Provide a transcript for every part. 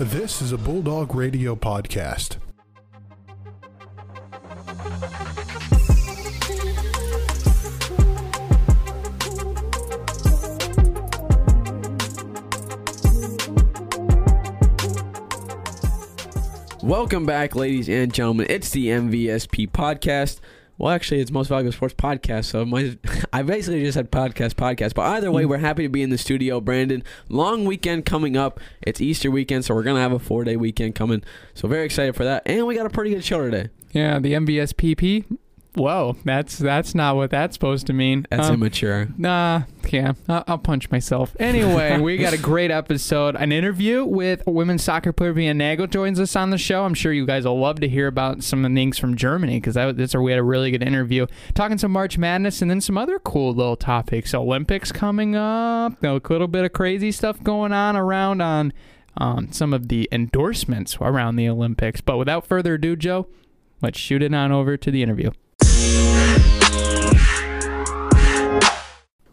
This is a Bulldog Radio podcast. Welcome back, ladies and gentlemen. It's the MVSP podcast. Well, actually, it's Most Valuable Sports Podcast. So my, I basically just said podcast, podcast. But either way, mm. we're happy to be in the studio. Brandon, long weekend coming up. It's Easter weekend, so we're gonna have a four day weekend coming. So very excited for that. And we got a pretty good show today. Yeah, the MVSPP. Whoa, that's that's not what that's supposed to mean. That's Um, immature. Nah, yeah, I'll, I'll punch myself. Anyway, we got a great episode, an interview with women's soccer player Pia Nagel joins us on the show. I'm sure you guys will love to hear about some of the things from Germany because that, that's where we had a really good interview. Talking some March Madness and then some other cool little topics. Olympics coming up, a little bit of crazy stuff going on around on um, some of the endorsements around the Olympics. But without further ado, Joe, let's shoot it on over to the interview.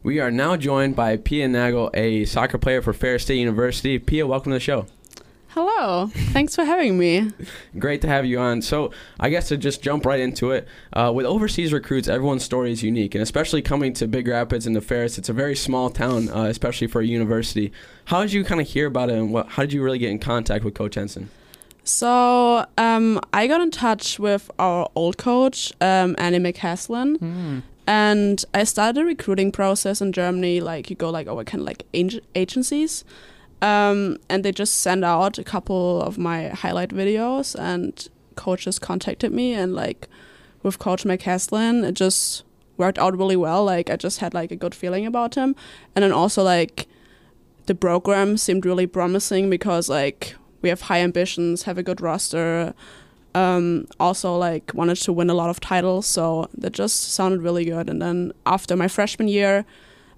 We are now joined by Pia Nagel, a soccer player for Ferris State University. Pia, welcome to the show. Hello. Thanks for having me. Great to have you on. So, I guess to just jump right into it, uh, with overseas recruits, everyone's story is unique, and especially coming to Big Rapids and the Ferris, it's a very small town, uh, especially for a university. How did you kind of hear about it, and what, how did you really get in contact with Coach Henson? So, um, I got in touch with our old coach, um, Andy McCaslin, and I started a recruiting process in Germany. Like, you go like over kind of like ag- agencies, um, and they just send out a couple of my highlight videos, and coaches contacted me, and like with Coach McCaslin, it just worked out really well. Like, I just had like a good feeling about him, and then also like the program seemed really promising because like we have high ambitions, have a good roster. Um, also, like wanted to win a lot of titles, so that just sounded really good. And then after my freshman year,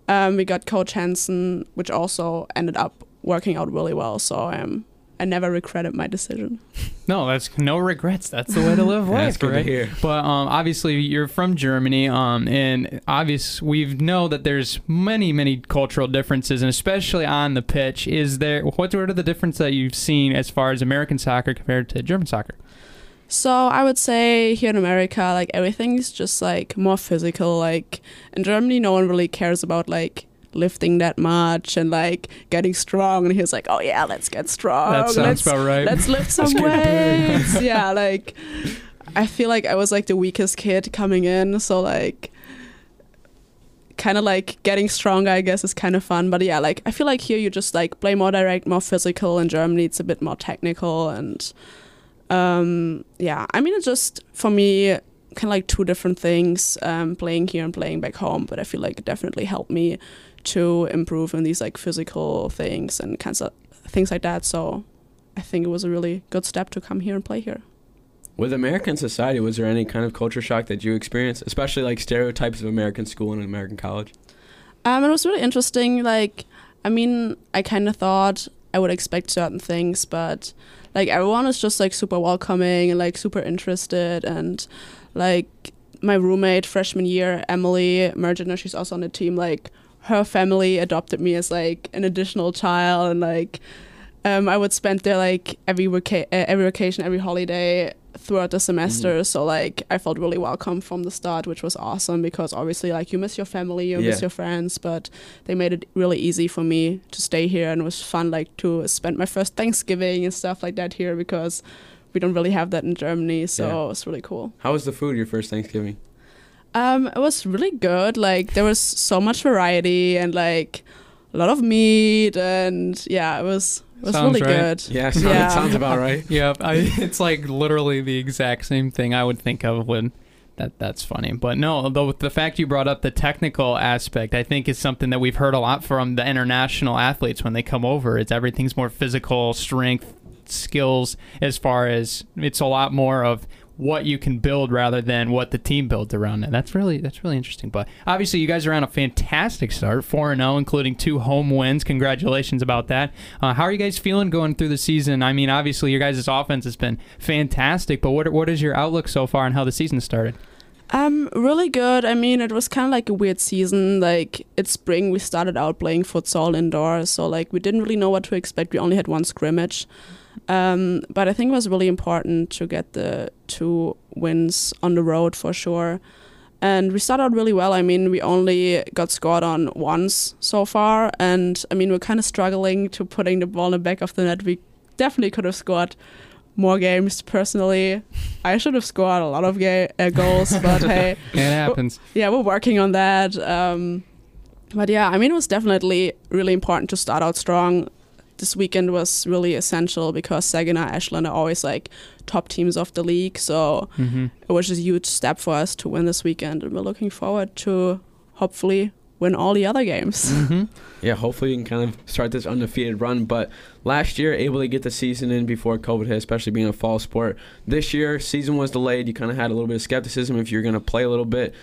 um, we got Coach Hansen, which also ended up working out really well. So um, I never regretted my decision. No, that's no regrets. That's the way to live life, That's good right? to hear. But um, obviously, you're from Germany, um, and obvious we know that there's many, many cultural differences, and especially on the pitch. Is there what are the difference that you've seen as far as American soccer compared to German soccer? So I would say here in America, like everything's just like more physical. Like in Germany, no one really cares about like lifting that much and like getting strong. And he was like, "Oh yeah, let's get strong. that sounds let's, about right. let's lift some weights." yeah, like I feel like I was like the weakest kid coming in, so like kind of like getting stronger i guess is kind of fun but yeah like i feel like here you just like play more direct more physical in germany it's a bit more technical and um yeah i mean it's just for me kind of like two different things um playing here and playing back home but i feel like it definitely helped me to improve in these like physical things and kinds of things like that so i think it was a really good step to come here and play here With American society, was there any kind of culture shock that you experienced, especially like stereotypes of American school and American college? Um, it was really interesting. Like, I mean, I kind of thought I would expect certain things, but like everyone is just like super welcoming and like super interested. And like my roommate freshman year, Emily Mergener, she's also on the team. Like her family adopted me as like an additional child, and like um, I would spend there like every vaca- uh, every vacation, every holiday throughout the semester. So like I felt really welcome from the start, which was awesome because obviously like you miss your family, you miss your friends, but they made it really easy for me to stay here and it was fun like to spend my first Thanksgiving and stuff like that here because we don't really have that in Germany. So Yeah. it was really cool. How was the food your first Thanksgiving? Um, it was really good. Like there was so much variety and like a lot of meat and yeah, it was it was Sounds really right. good. Yeah, sounds, Yeah. sounds about right. Yeah, I, it's like literally the exact same thing I would think of when that that's funny. But no, though the fact you brought up the technical aspect, I think is something that we've heard a lot from the international athletes when they come over. It's everything's more physical, strength, skills as far as it's a lot more of what you can build rather than what the team builds around it. That's really that's really interesting. But obviously, you guys are on a fantastic start, four and zero, including two home wins. Congratulations about that. Uh, how are you guys feeling going through the season? I mean, obviously, your guys' offense has been fantastic, but what what is your outlook so far on how the season started? Um, really good. I mean, it was kind of like a weird season. Like it's spring, we started out playing futsal indoors, so like we didn't really know what to expect. We only had one scrimmage. Um, but I think it was really important to get the two wins on the road for sure. And we started out really well. I mean, we only got scored on once so far, and I mean, we're kind of struggling to putting the ball in the back of the net. We definitely could have scored more games. Personally, I should have scored a lot of ga- uh, goals, but hey, It happens. yeah, we're working on that. Um, but yeah, I mean, it was definitely really important to start out strong. This weekend was really essential because Saginaw, Ashland are always like top teams of the league. So hmm it was just a huge step for us to win this weekend. And we're looking forward to hopefully win all the other games. hmm Yeah, hopefully you can kind of start this undefeated run. But last year, able to get the season in before COVID hit, especially being a fall sport. This year, season was delayed. You kind of had a little bit of skepticism if you're going to play a little bit.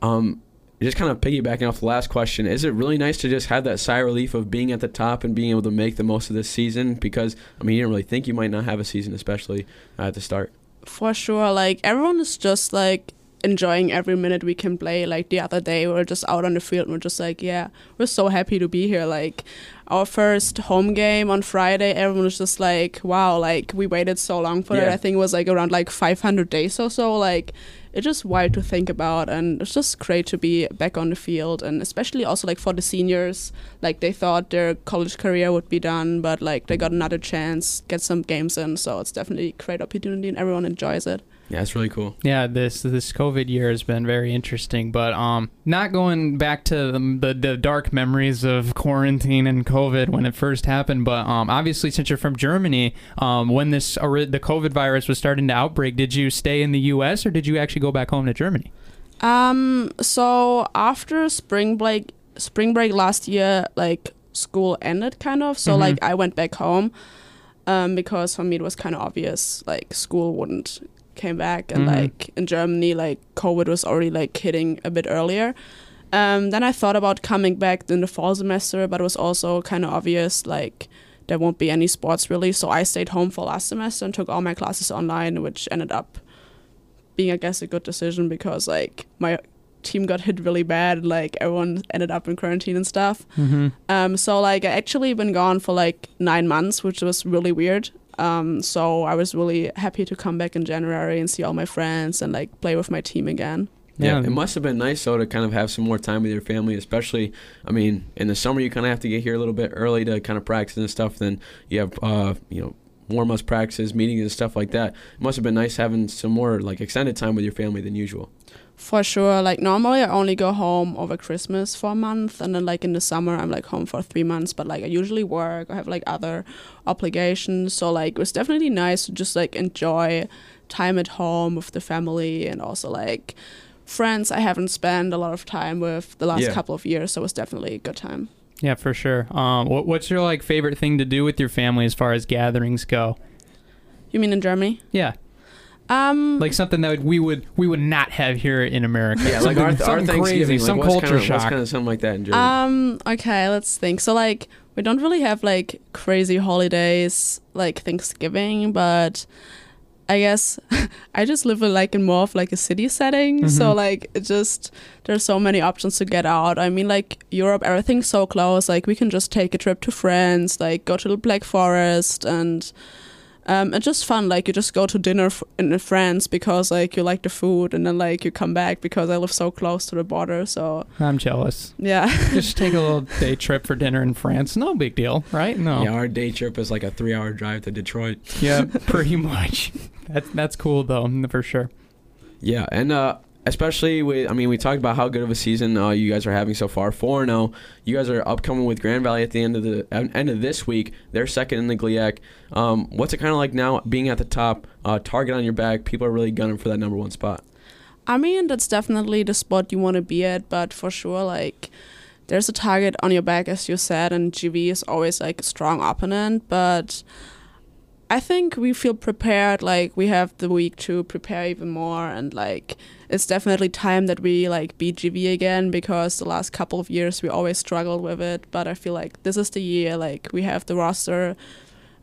Um, just kind of piggybacking off the last question, is it really nice to just have that sigh of relief of being at the top and being able to make the most of this season? Because I mean, you didn't really think you might not have a season, especially uh, at the start. for sure. Like everyone is just like enjoying every minute we can play. Like the other day, we were just out on the field and we're just like, yeah, we're so happy to be here. Like our first home game on Friday, everyone was just like, wow, like we waited so long for it. I think it was like around like 500 days or so. Like it's just wild to think about, and it's just great to be back on the field, and especially also like for the seniors, like they thought their college career would be done, but like they got another chance, get some games in. So it's definitely a great opportunity, and everyone enjoys it. Yeah, it's really cool. Yeah, this this COVID year has been very interesting, but um, not going back to the, the the dark memories of quarantine and COVID when it first happened, but um, obviously since you're from Germany, um, when this ori- the COVID virus was starting to outbreak, did you stay in the U.S. or did you actually go back home to Germany? Um. So after spring break, spring break last year, like school ended kind of. So Mhm. like I went back home, um, because for me it was kind of obvious like school wouldn't came back, and Mhm. like in Germany like COVID was already like hitting a bit earlier. Um. Then I thought about coming back in the fall semester, but it was also kind of obvious like there won't be any sports really. So I stayed home for last semester and took all my classes online, which ended up being I guess a good decision because like my team got hit really bad like everyone ended up in quarantine and stuff Mm-hmm. um so like I actually been gone for like nine months which was really weird um so I was really happy to come back in January and see all my friends and like play with my team again Yeah, Yeah. it must have been nice though to kind of have some more time with your family, especially. I mean, in the summer you kind of have to get here a little bit early to kind of practice and stuff. Then you have, uh, you know, warm ups, practices, meetings, and stuff like that. It must have been nice having some more like extended time with your family than usual. For sure like normally I only go home over Christmas for a month and then like in the summer I'm like home for three months but like I usually work I have like other obligations so like it was definitely nice to just like enjoy time at home with the family and also like friends I haven't spent a lot of time with the last Yeah. couple of years so it was definitely a good time Yeah, for sure. Um, what, what's your like favorite thing to do with your family as far as gatherings go? you mean in Germany Yeah, um like something that we would we would not have here in America. Yeah, like our, Something- our Thanksgiving, crazy, like, some what's culture kind of, shock. kind of something like that in Germany? Um. Okay. Let's think. So like, we don't really have like crazy holidays like Thanksgiving, but I guess I just live in like in more of like a city setting. So Mhm. like, it just there's so many options to get out. I mean, like Europe, everything's so close. Like we can just take a trip to France, like go to the Black Forest, and um, it's just fun. Like you just go to dinner f- in France because like you like the food, and then like you come back because I live so close to the border. So I'm jealous. yeah. Just take a little day trip for dinner in France. No big deal, right? No. Yeah, our day trip is like a three hour drive to Detroit. Yeah, pretty much. That's that's cool though, for sure. Yeah, and uh, especially with, I mean, we talked about how good of a season uh, you guys are having so far. Four zero. You guys are upcoming with Grand Valley at the end of the end of this week. They're second in the GLIAC. Um, what's it kind of like now being at the top, uh, target on your back? People are really gunning for that number one spot. I mean, that's definitely the spot you want to be at, but for sure, like, there's a target on your back, as you said, and GV is always like a strong opponent, but I think we feel prepared. Like, we have the week to prepare even more, and like, it's definitely time that we like beat GV again because the last couple of years we always struggled with it, but I feel like this is the year, like, we have the roster.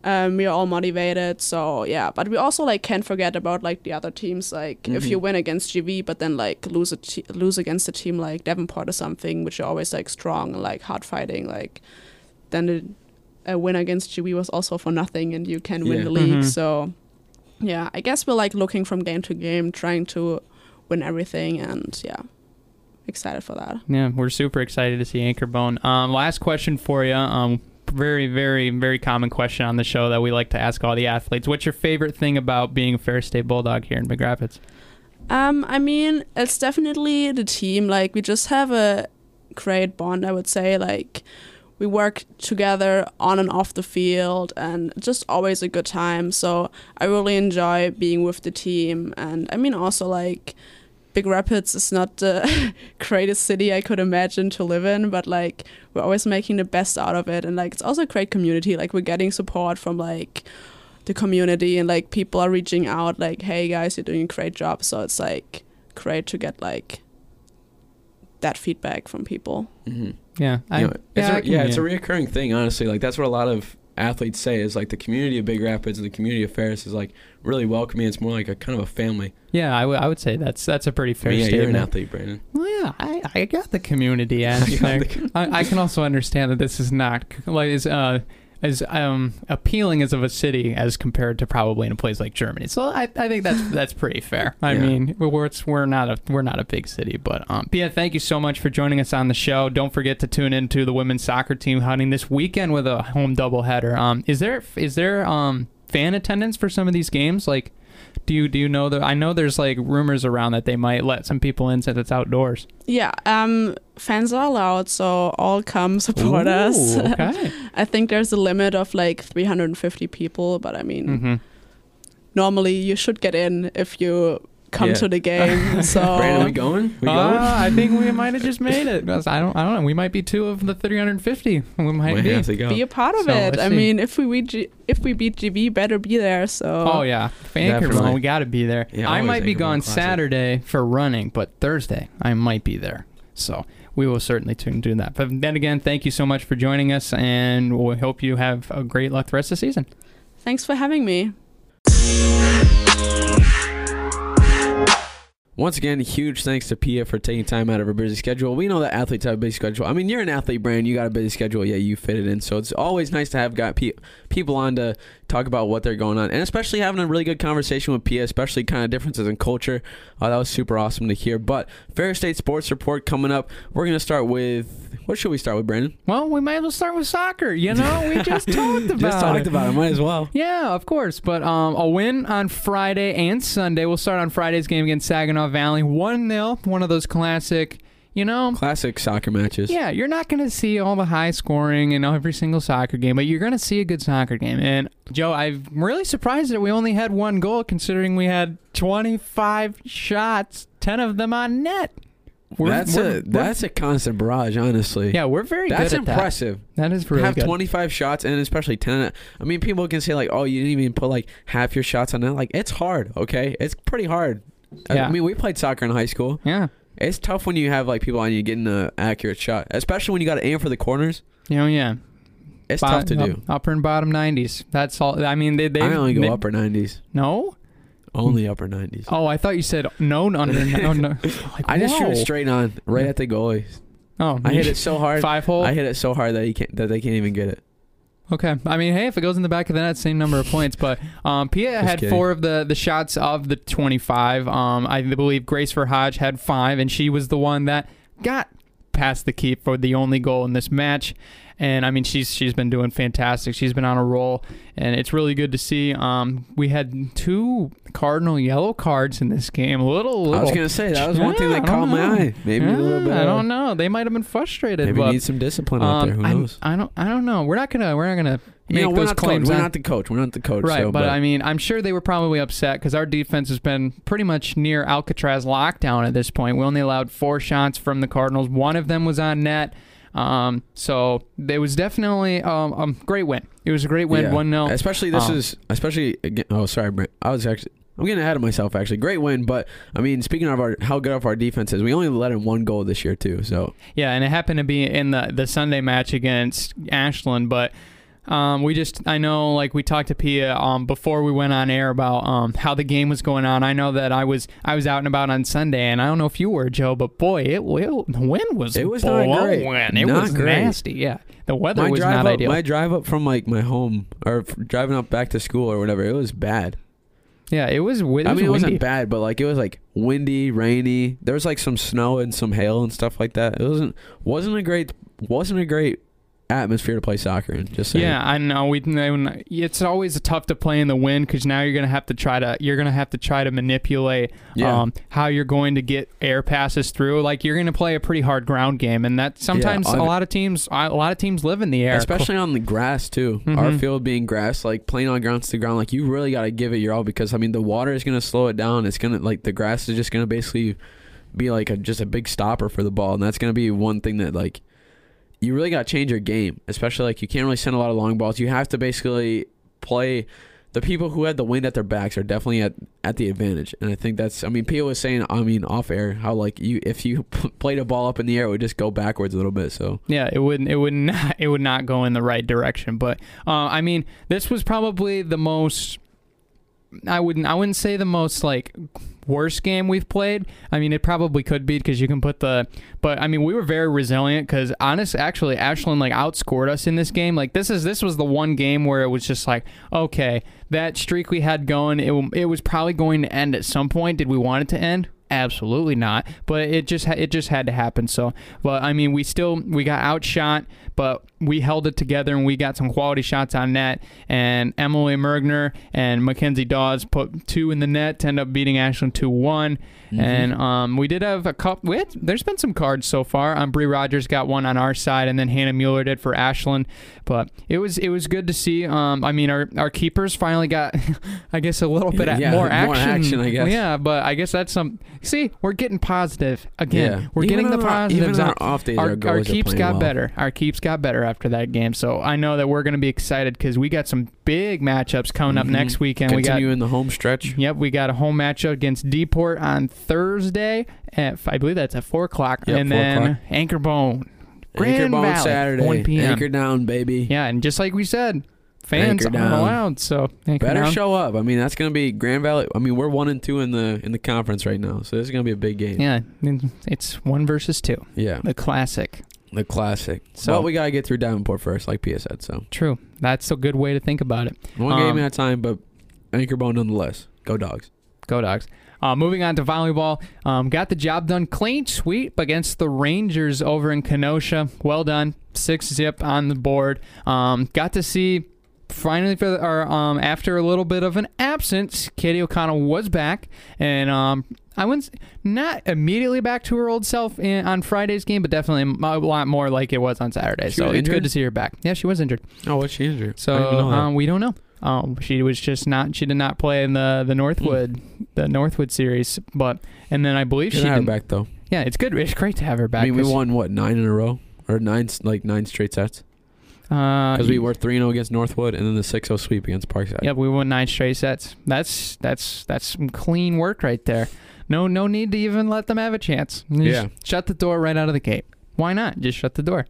Um, we are all motivated, so yeah. But we also like can't forget about like the other teams. Like if you Mhm. win against GV, but then like lose a te- lose against a team like Davenport or something, which are always like strong and like hard fighting, like then it a win against GV was also for nothing, and you can win Yeah. the league. Mhm. So, yeah, I guess we're like looking from game to game, trying to win everything, and yeah, excited for that. Yeah, we're super excited to see Anchorbone. Um, last question for you. Um, very, very, very common question on the show that we like to ask all the athletes. What's your favorite thing about being a Ferris State Bulldog here in Big Rapids? Um, I mean, it's definitely the team. Like, we just have a great bond, I would say. Like, we work together on and off the field, and just always a good time. So, I really enjoy being with the team. And I mean, also, like, Big Rapids is not the greatest city I could imagine to live in, but like, we're always making the best out of it. And like, it's also a great community. Like, we're getting support from like, the community and like people are reaching out like hey guys you're doing a great job so it's like great to get like that feedback from people Mm-hmm. Yeah, I, You know, it's yeah, a, I can- yeah, it's a reoccurring thing. Honestly, like that's what a lot of athletes say is like the community of Big Rapids and the community of Ferris is like really welcoming. It's more like a kind of a family. yeah. I, w- I would say that's that's a pretty I fair mean, yeah, you're an athlete, Brandon. Well, yeah, I, I got the community aspect. I, I can also understand that this is not like as uh, as um, appealing as of a city as compared to probably in a place like Germany. So I, I think that's that's pretty fair. I Yeah. mean, we're it's, we're not a we're not a big city, but um, yeah, thank you so much for joining us on the show. Don't forget to tune into the women's soccer team hunting this weekend with a home doubleheader. Um, is there is there um fan attendance for some of these games? Like, do you do you know that? I know there's like rumors around that they might let some people in since it's outdoors. yeah um fans are allowed so all come support us okay. i think there's a limit of like 350 people but i mean mm-hmm. normally you should get in if you come Yeah. to the game so Brandon, we going? We going? Uh, I think we might have just made it. I don't. I don't know. We might be two of the 350. We might we be. have to go. be a part of So, it i see. mean if we beat G- if we beat GV better be there so Oh yeah, Anchorman. Definitely. We got to be there. Yeah, I might be gone classic. Saturday for running, but Thursday I might be there. So we will certainly tune do that. But then again, thank you so much for joining us, and we hope you have a great luck the rest of the season. thanks for having me Once again, huge thanks to Pia for taking time out of her busy schedule. We know that athletes have a busy schedule. I mean, you're an athlete, brand. You got a busy schedule. Yeah, you fit it in. So it's always nice to have got pe- people on to talk about what they're going on, and especially having a really good conversation with Pia, especially kind of differences in culture. Uh, that was super awesome to hear. But Ferris State Sports Report coming up. We're gonna start with what should we start with, Brandon? Well, we might as well start with soccer. You know, we just talked about Just talked it. about it. Might as well. Yeah, of course. But um, a win on Friday and Sunday. We'll start on Friday's game against Saginaw Valley. 1 0. One of those classic, you know. Classic soccer matches. Yeah, you're not going to see all the high scoring in every single soccer game, but you're going to see a good soccer game. And Joe, I'm really surprised that we only had one goal considering we had 25 shots, 10 of them on net. We're- that's we're- a that's a constant barrage, honestly. yeah, we're very that's good at impressive. that. That is really have good. 25 shots and especially 10 i mean people can say like oh you didn't even put like half your shots on that like it's hard okay it's pretty hard Yeah. i mean we played soccer in high school yeah. It's tough when you have like people on you getting an accurate shot especially when you got to aim for the corners You know, yeah. it's Bo- tough to do Upper and bottom 90s. That's all. I mean, they. they i only go they- upper 90s No? only upper 90s Oh, I thought you said no, no, no, no. no. Like, i just shoot it straight on right at the goalie Oh, i hit it so hard Five hole. i hit it so hard that you can't that they can't even get it Okay. I mean, hey, if it goes in the back of the net, same number of points. But um, Pia Just had kidding. four of the, the shots of the 25. Um, I believe Grace Verhage had five, and she was the one that got past the keep for the only goal in this match. And I mean, she's she's been doing fantastic. She's been on a roll, and it's really good to see. Um, we had two cardinal yellow cards in this game. A little, little. i was gonna say that was one thing that caught my eye maybe Yeah, a little bit I don't know. They might have been frustrated. maybe but, need some discipline out there um, who I'm- knows I don't. I don't know. We're not gonna. We're not gonna You make know, we're those not claims. We're not the coach. We're not the coach. Right, so, but, I mean, I'm sure they were probably upset because our defense has been pretty much near Alcatraz lockdown at this point. We only allowed four shots from the Cardinals. One of them was on net. Um, so it was definitely um, a great win. It was a great win, Yeah. one 0 Especially this Um, is especially again. Oh, sorry, Brent. I was actually. I'm getting ahead of myself. Actually, great win, but I mean, speaking of our how good of our defense is, we only let in one goal this year too. So Yeah, and it happened to be in the the Sunday match against Ashland, but Um, we just I know like we talked to Pia um before we went on air about um how the game was going on. I know that I was I was out and about on Sunday, and I don't know if you were Joe, but boy, it, it the wind was It was not great. It Not was great. nasty. Yeah, the weather my was not up, ideal. my drive up from like my home or driving up back to school or whatever, it was bad. yeah, it was. It I was mean, it windy. wasn't bad, but like it was like windy, rainy. There was like some snow and some hail and stuff like that. It wasn't wasn't a great wasn't a great atmosphere to play soccer in. Just saying. Yeah, I know. We know it's always tough to play in the wind because now you're gonna have to try to you're gonna have to try to manipulate Yeah. um, how you're going to get air passes through. Like you're gonna play a pretty hard ground game, and that sometimes I've- a lot of teams a lot of teams live in the air. Especially on the grass too. Our Mhm. field being grass, like playing on ground to the ground, like you really got to give it your all because I mean the water is gonna slow it down. It's gonna like the grass is just gonna basically be like a, just a big stopper for the ball, and that's gonna be one thing that like you really got to change your game. Especially like you can't really send a lot of long balls. You have to basically play. The people who had the wind at their backs are definitely at, at the advantage, and I think that's. I mean, Pia was saying, I mean, off air, how like you if you played a ball up in the air, it would just go backwards a little bit. So Yeah, it wouldn't. It would not. It would not go in the right direction. But uh, I mean, this was probably the most. I wouldn't. I wouldn't say the most like worst game we've played. I mean, it probably could be because you can put the. But I mean, we were very resilient because honest, actually, Ashland like outscored us in this game. Like this is this was the one game where it was just like, okay, that streak we had going, it it was probably going to end at some point. Did we want it to end? Absolutely not. But it just it just had to happen. So, but I mean, we still we got outshot, but we held it together and we got some quality shots on net. And Emily Mergner and Mackenzie Dawes put two in the net to end up beating Ashland two one. And um, we did have a couple. Had, there's been some cards so far. Um, Bree Rogers got one on our side, and then Hannah Mueller did for Ashland. But it was it was good to see. Um, I mean, our our keepers finally got, I guess, a little bit Yeah, more more action. action, I guess. Yeah, but I guess that's some. See, we're getting positive again. Yeah. We're Even getting the our- positives. even on our off days, our, our our keeps got well. better. Our keeps got better after that game. So I know that we're going to be excited because we got some big matchups coming up Mhm. next weekend. We got continue in the home stretch. Yep, we got a home matchup against Deport on Thursday at I believe that's at four o'clock, Yep, and 4 then o'clock. Anchor Bone, Grand Anchor Bone Valley, Saturday. 1 p.m. Anchor down, baby. Yeah, and just like we said, fans aren't allowed. So Better down. show up. I mean, that's gonna be Grand Valley. I mean, we're one and two in the in the conference right now, so this is gonna be a big game. Yeah, it's one versus two, Yeah, the classic. The classic. So- but we gotta get through Davenport first, like Pia said. So True, that's a good way to think about it. one Um, game at a time, but Anchor Bone nonetheless. Go dogs. Go dogs. Uh, moving on to volleyball, um, got the job done clean sweep against the Rangers over in Kenosha. Well done, six zip on the board. Um, got to see finally for the, or um, after a little bit of an absence, Katie O'Connell was back, and um, I went not immediately back to her old self in, on Friday's game, but definitely a lot more like it was on Saturday. She so was it's good to see her back. Yeah, she was injured. Oh, what's she injured? So didn't even know that. um, we don't know. Um, she was just not. She did not play in the the Northwood the Northwood series, but and then I believe Good she to have her did. back though. Yeah, it's good. It's great to have her back. I mean, we won what nine in a row or nine like nine straight sets uh, because we were three zero against Northwood and then the six zero sweep against Parkside. Yep, we won nine straight sets. That's that's that's some clean work right there. No no need to even let them have a chance. Just Yeah. shut the door right out of the gate. Why not? Just shut the door.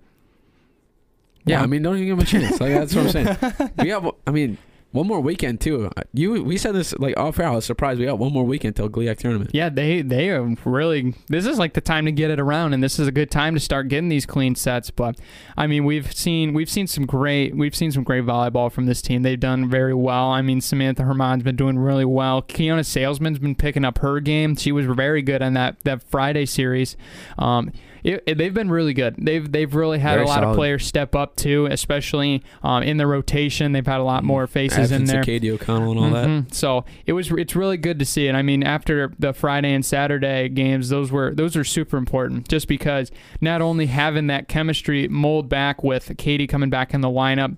Yeah, I mean, don't even give them a chance. Like that's what I'm saying. we have, I mean, one more weekend too. You, we said this like off air. I was surprised. We got one more weekend till GLIAC tournament. Yeah, they they are really. This is like the time to get it around, and this is a good time to start getting these clean sets. But I mean, we've seen we've seen some great we've seen some great volleyball from this team. They've done very well. I mean, Samantha Herman's been doing really well. Kiona Salesman's been picking up her game. She was very good on that that Friday series. Um, it, it- they've been really good. They've they've really had Very a lot of players step up too, especially um, in the rotation. They've had a lot more faces in there. Katie O'Connell and all that. Mhm. So it was it's really good to see it. I mean, after the Friday and Saturday games, those were those are super important. Just because not only having that chemistry mold back with Katie coming back in the lineup,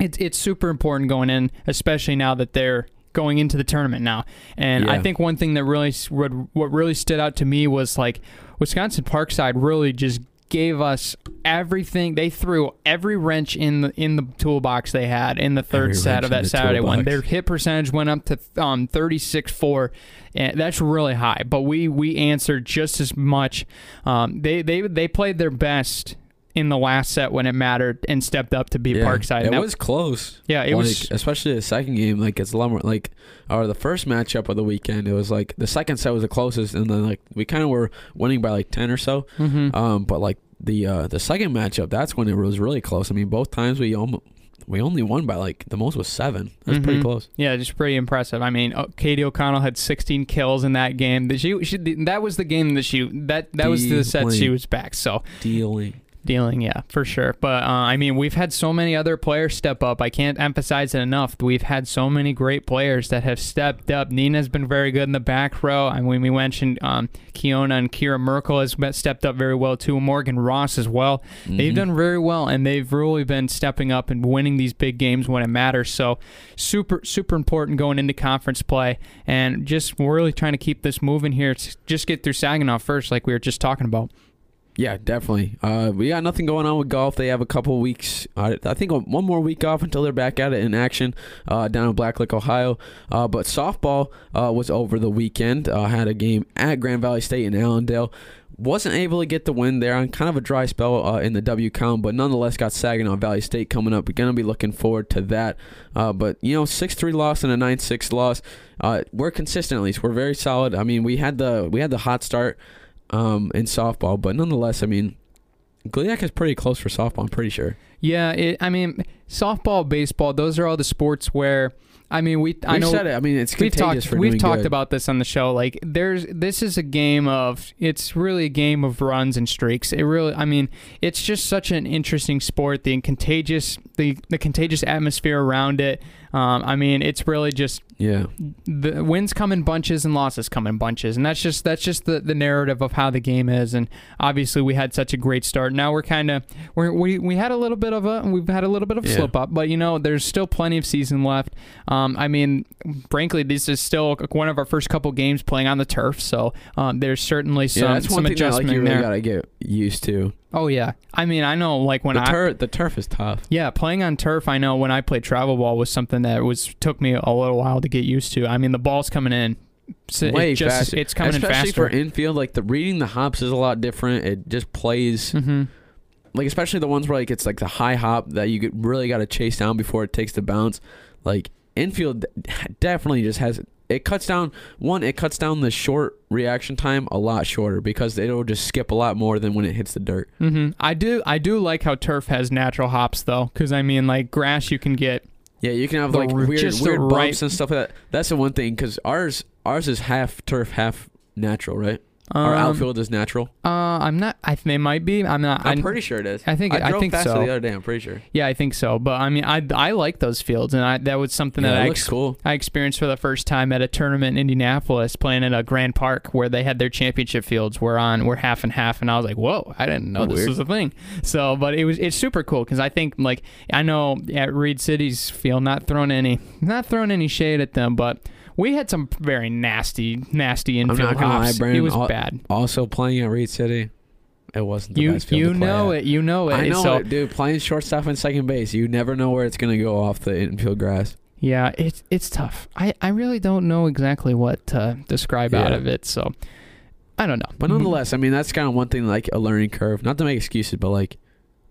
it's it's super important going in, especially now that they're going into the tournament now. And I think one thing that really what what really stood out to me was like Wisconsin Parkside really just gave us everything. They threw every wrench in the in the toolbox they had in the third Every set of that Saturday one. Their hit percentage went up to um 36-4 and that's really high. But we we answered just as much. Um, they they they played their best in the last set when it mattered and stepped up to beat Yeah, Parkside. It that- was close. yeah, it like, was. especially the second game. Like it's a lot more like, or the first matchup of the weekend. It was like the second set was the closest, and then like we kind of were winning by like ten or so. mhm. Um, but like the uh the second matchup, that's when it was really close. I mean, both times we almost we only won by like the most was seven. That's pretty Mhm. close. Yeah, just pretty impressive. I mean, uh, Katie O'Connell had 16 kills in that game. That she, she that was the game that she that that was the set she was back. So Dealing. Dealing, yeah, for sure. But uh, I mean, we've had so many other players step up. I can't emphasize it enough. We've had so many great players that have stepped up. Nina's been very good in the back row. I mean, we mentioned um, Kiona and Kira Merkel has stepped up very well too. Morgan Ross as well. They've Mhm. done very well, and they've really been stepping up and winning these big games when it matters. So, super, super important going into conference play, and just really trying to keep this moving here. Just get through Saginaw first, like we were just talking about. Yeah, definitely. Uh, we got nothing going on with golf. They have a couple weeks. Uh, I think one more week off until they're back at it in action uh, down in Blacklick, Ohio. Uh, but softball uh, was over the weekend. Uh, had a game at Grand Valley State in Allendale. Wasn't able to get the win there on kind of a dry spell in the W count, but nonetheless got Saginaw Valley State coming up. We're gonna be looking forward to that. But you know, six three loss and a nine six loss. We're consistent at least. We're very solid. I mean, we had the we had the hot start um, in softball, but nonetheless, I mean, Gliac is pretty close for softball. I'm pretty sure. Yeah, it, I mean, softball, baseball, those are all the sports where, I mean, we I We've know said it. I mean, it's we've talked we've talked good. about this on the show like there's this is a game of it's really a game of runs and streaks it really i mean it's just such an interesting sport the contagious the the contagious atmosphere around it um, i mean it's really just Yeah, the wins come in bunches and losses come in bunches. And that's just that's just the, the narrative of how the game is. And obviously we had such a great start. Now we're kind of we we had a little bit of a we've had a little bit of a Yeah. slip up. But you know there's still plenty of season left. Um, i mean frankly this is still one of our first couple games playing on the turf. So um, there's certainly some yeah. That's some one thing that like you really there. gotta get used to. Oh yeah i mean i know like when the i the turf is tough. yeah, playing on turf, I know when I played travel ball was something that was took me a little while to get used to. I mean, the ball's coming in, so it Way just, faster. It's coming especially in for faster. infield. Like the reading the hops is a lot different. It just plays hmm like especially the ones where like it's like the high hop that you get, really got to chase down before it takes the bounce. Like infield definitely just has it cuts down one it cuts down the short reaction time a lot shorter because it'll just skip a lot more than when it hits the dirt. hmm I do I do like how turf has natural hops though, because I mean like grass you can get. Yeah, you can have like r- weird weird right- bumps and stuff like that. That's the one thing because ours ours is half turf, half natural, right? Our um, outfield is natural. Uh, I'm not. I they might be. I'm not. I'm I- pretty sure it is. I think- I, I think so. the other day. I'm pretty sure. Yeah, I think so. But I mean, I I like those fields, and I that was something Yeah, that I looks ex- cool. I experienced for the first time at a tournament in Indianapolis, playing at a Grand Park where they had their championship fields were on were half and half, and I was like, whoa, I didn't know this was a thing. So, but it was it's super cool because I think like I know at Reed City's field, not throwing any not throwing any shade at them, but we had some very nasty nasty not infield gonna lie, hops. it was all- bad. Also playing at Reed City, it wasn't the You best field you to play know at. it, you know it. I know so, it, dude. Playing shortstop and second base, you never know where it's gonna go off the infield grass. Yeah, it's it's tough. I, I really don't know exactly what to describe out of it, so I don't know. But nonetheless, I mean that's kind of one thing like a learning curve. Not to make excuses, but like,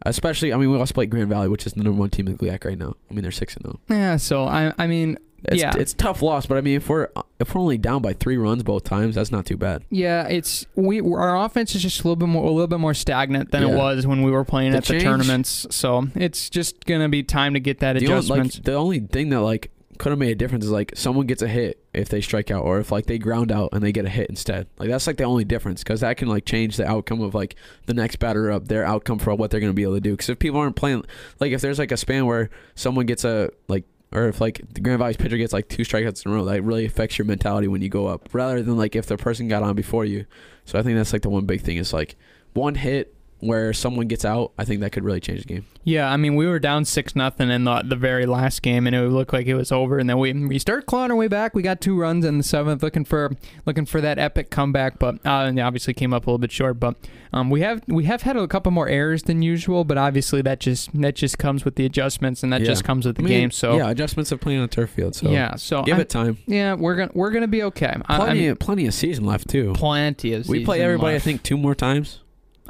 especially I mean we also play Grand Valley, which is the number one team in the GLIAC right now. I mean they're six and zero. yeah. So I I mean It's, Yeah. it's tough loss, but I mean if we're if we're only down by three runs both times, that's not too bad. yeah, it's we our offense is just a little bit more a little bit more stagnant than it was when we were playing The at the tournaments. So it's just gonna be time to get that The only, like, the only thing that like could have made a difference is like someone gets a hit if they strike out, or if like they ground out and they get a hit instead. Like that's like the only difference because that can like change the outcome of like the next batter up, their outcome for what they're gonna be able to do. Because if people aren't playing, like if there's like a span where someone gets a like. Or if like the Grand Valley's pitcher gets like two strikeouts in a row, that really affects your mentality when you go up, rather than like if the person got on before you. So I think that's like the one big thing is like one hit where someone gets out. I think that could really change the game. yeah, I mean we were down six nothing in the the very last game, and it looked like it was over. And then we we start clawing our way back. We got two runs in the seventh, looking for looking for that epic comeback, but uh, and obviously came up a little bit short. But um, we have we have had a couple more errors than usual, but obviously that just that just comes with the adjustments, and that Yeah. just comes with the I mean, game. So yeah, adjustments of playing on a turf field. So yeah, so give I'm- it time. yeah, we're gonna we're gonna be okay. Plenty, I mean, of, plenty of season left too. plenty of season. We play everybody, left. I think, two more times.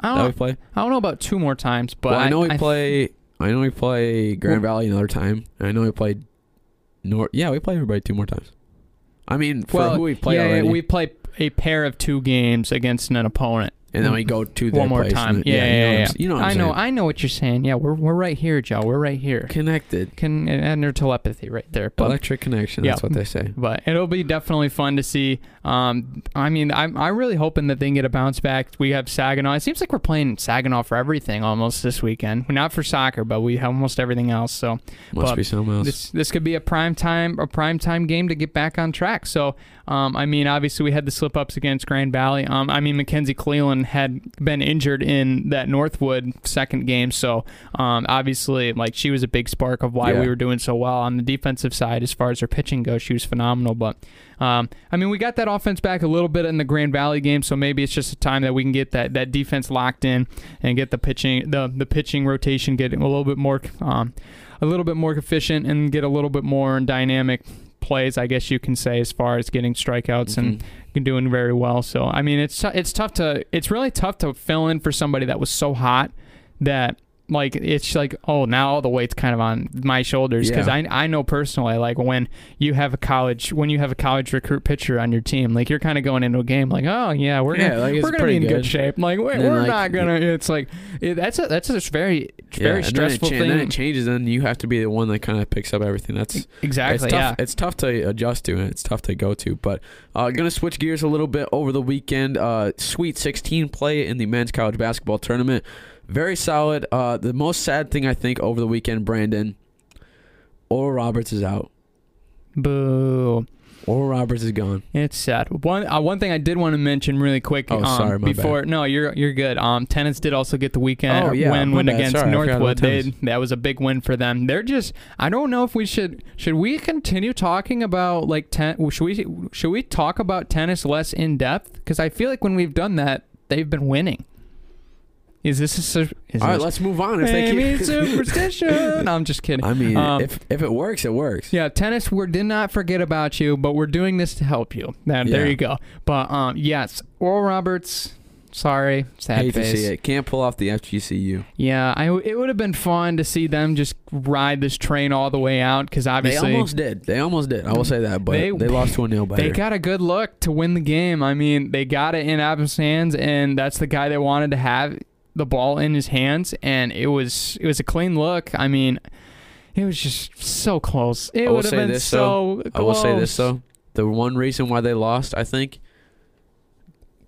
I that we don't, play? I don't know about two more times, but well, I, know we play. I know we play Grand Valley another time. And I know we played North. Yeah, we play everybody two more times. I mean, for well, who we play yeah, already, we play a pair of two games against an opponent. And then we go to one more place time. and- Yeah, you know yeah, what I'm yeah. You know, what I'm I know, saying. I know what you're saying. Yeah, we're we're right here, Joe. We're right here. connected. Can and their telepathy right there. But Electric connection. That's Yeah. what they say. but it'll be definitely fun to see. Um, I mean, I'm I'm really hoping that they can get a bounce back. We have Saginaw. It seems like we're playing Saginaw for everything almost this weekend. Not for soccer, but we have almost everything else. So Must But be something else. this this could be a prime time a prime time game to get back on track. So, um, I mean, obviously we had the slip ups against Grand Valley. Um, I mean, Mackenzie Cleland had been injured in that Northwood second game, so um, obviously, like she was a big spark of why Yeah. we were doing so well on the defensive side as far as her pitching goes. She was phenomenal, but. Um, I mean, we got that offense back a little bit in the Grand Valley game, so maybe it's just a time that we can get that, that defense locked in and get the pitching the the pitching rotation getting a little bit more um, a little bit more efficient and get a little bit more dynamic plays, I guess you can say, as far as getting strikeouts and Mhm. doing very well. So I mean, it's tou- it's tough to it's really tough to fill in for somebody that was so hot that like it's like oh now all the weight's kind of on my shoulders because Yeah. I I know personally like when you have a college when you have a college recruit pitcher on your team like you're kind of going into a game like oh yeah we're Yeah, gonna, like, we're gonna be in good. good. shape like we're, then, we're like, not gonna it's like it, that's a that's a very Yeah, very then it stressful cha- thing And then it changes, and you have to be the one that kind of picks up everything. That's exactly It's yeah tough. It's tough to adjust to, and it's tough to go to. But uh, gonna switch gears a little bit over the weekend. Uh, Sweet 16 play in the men's college basketball tournament. Very solid. Uh, the most sad thing I think over the weekend, Brandon. Oral Roberts is out. boo Oral Roberts is gone. It's sad. One uh, one thing I did want to mention really quick. Oh, um, sorry, my before no, you're you're good. Um, tennis did also get the weekend Oh, yeah, win win bad. against Sorry, Northwood. They, that was a big win for them. They're just I don't know if we should should we continue talking about like ten should we should we talk about tennis less in depth because I feel like when we've done that they've been winning. Is this a sur- is All right, let's move on. If they keep- superstition? no, I'm just kidding. I mean, Um, if if it works, it works. Yeah, tennis. We did not forget about you, but we're doing this to help you. Now, There Yeah. you go. But um, yes, Oral Roberts. Sorry, sad Hate face. to see it. Can't pull off the FGCU. Yeah, I, it would have been fun to see them just ride this train all the way out because obviously. They obviously almost did. They almost did. I will say that, but They- they, lost to a nail biter. they got a good look to win the game. I mean, they got it in Abmas's hands, and that's the guy they wanted to have the ball in his hands, and it was it was a clean look. I mean, it was just so close. It would have been this, so. I will say this close. though: the one reason why they lost, I think,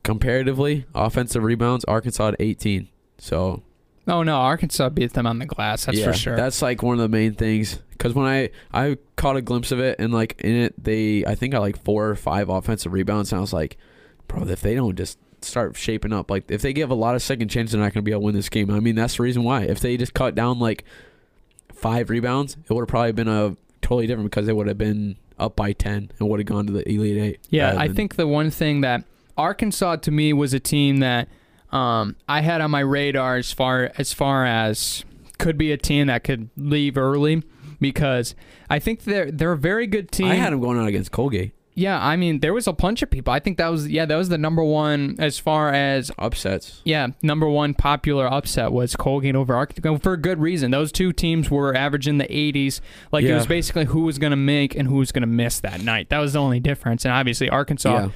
comparatively, offensive rebounds, Arkansas had 18. So Oh no, Arkansas beat them on the glass. That's yeah, for sure. That's like one of the main things. Because when I I caught a glimpse of it, and like in it, they I think got like four or five offensive rebounds, and I was like, bro, if they don't just start shaping up, like if they give a lot of second chances, they're not going to be able to win this game. I mean, that's the reason why. If they just cut down like five rebounds, it would have probably been a totally different because they would have been up by ten and would have gone to the Elite Eight. yeah, I think the one thing that Arkansas to me was a team that um, I had on my radar as far as far as could be a team that could leave early because I think they're they're a very good team. I had them going out against Colgate. Yeah, I mean there was a bunch of people. I think that was yeah that was the number one as far as Upsets. Yeah, number one popular upset was Colgate over Arkansas for a good reason. Those two teams were averaging the 80s. Like it was basically who was going to make and who was going to miss that night. That was the only difference. And obviously Arkansas Yeah.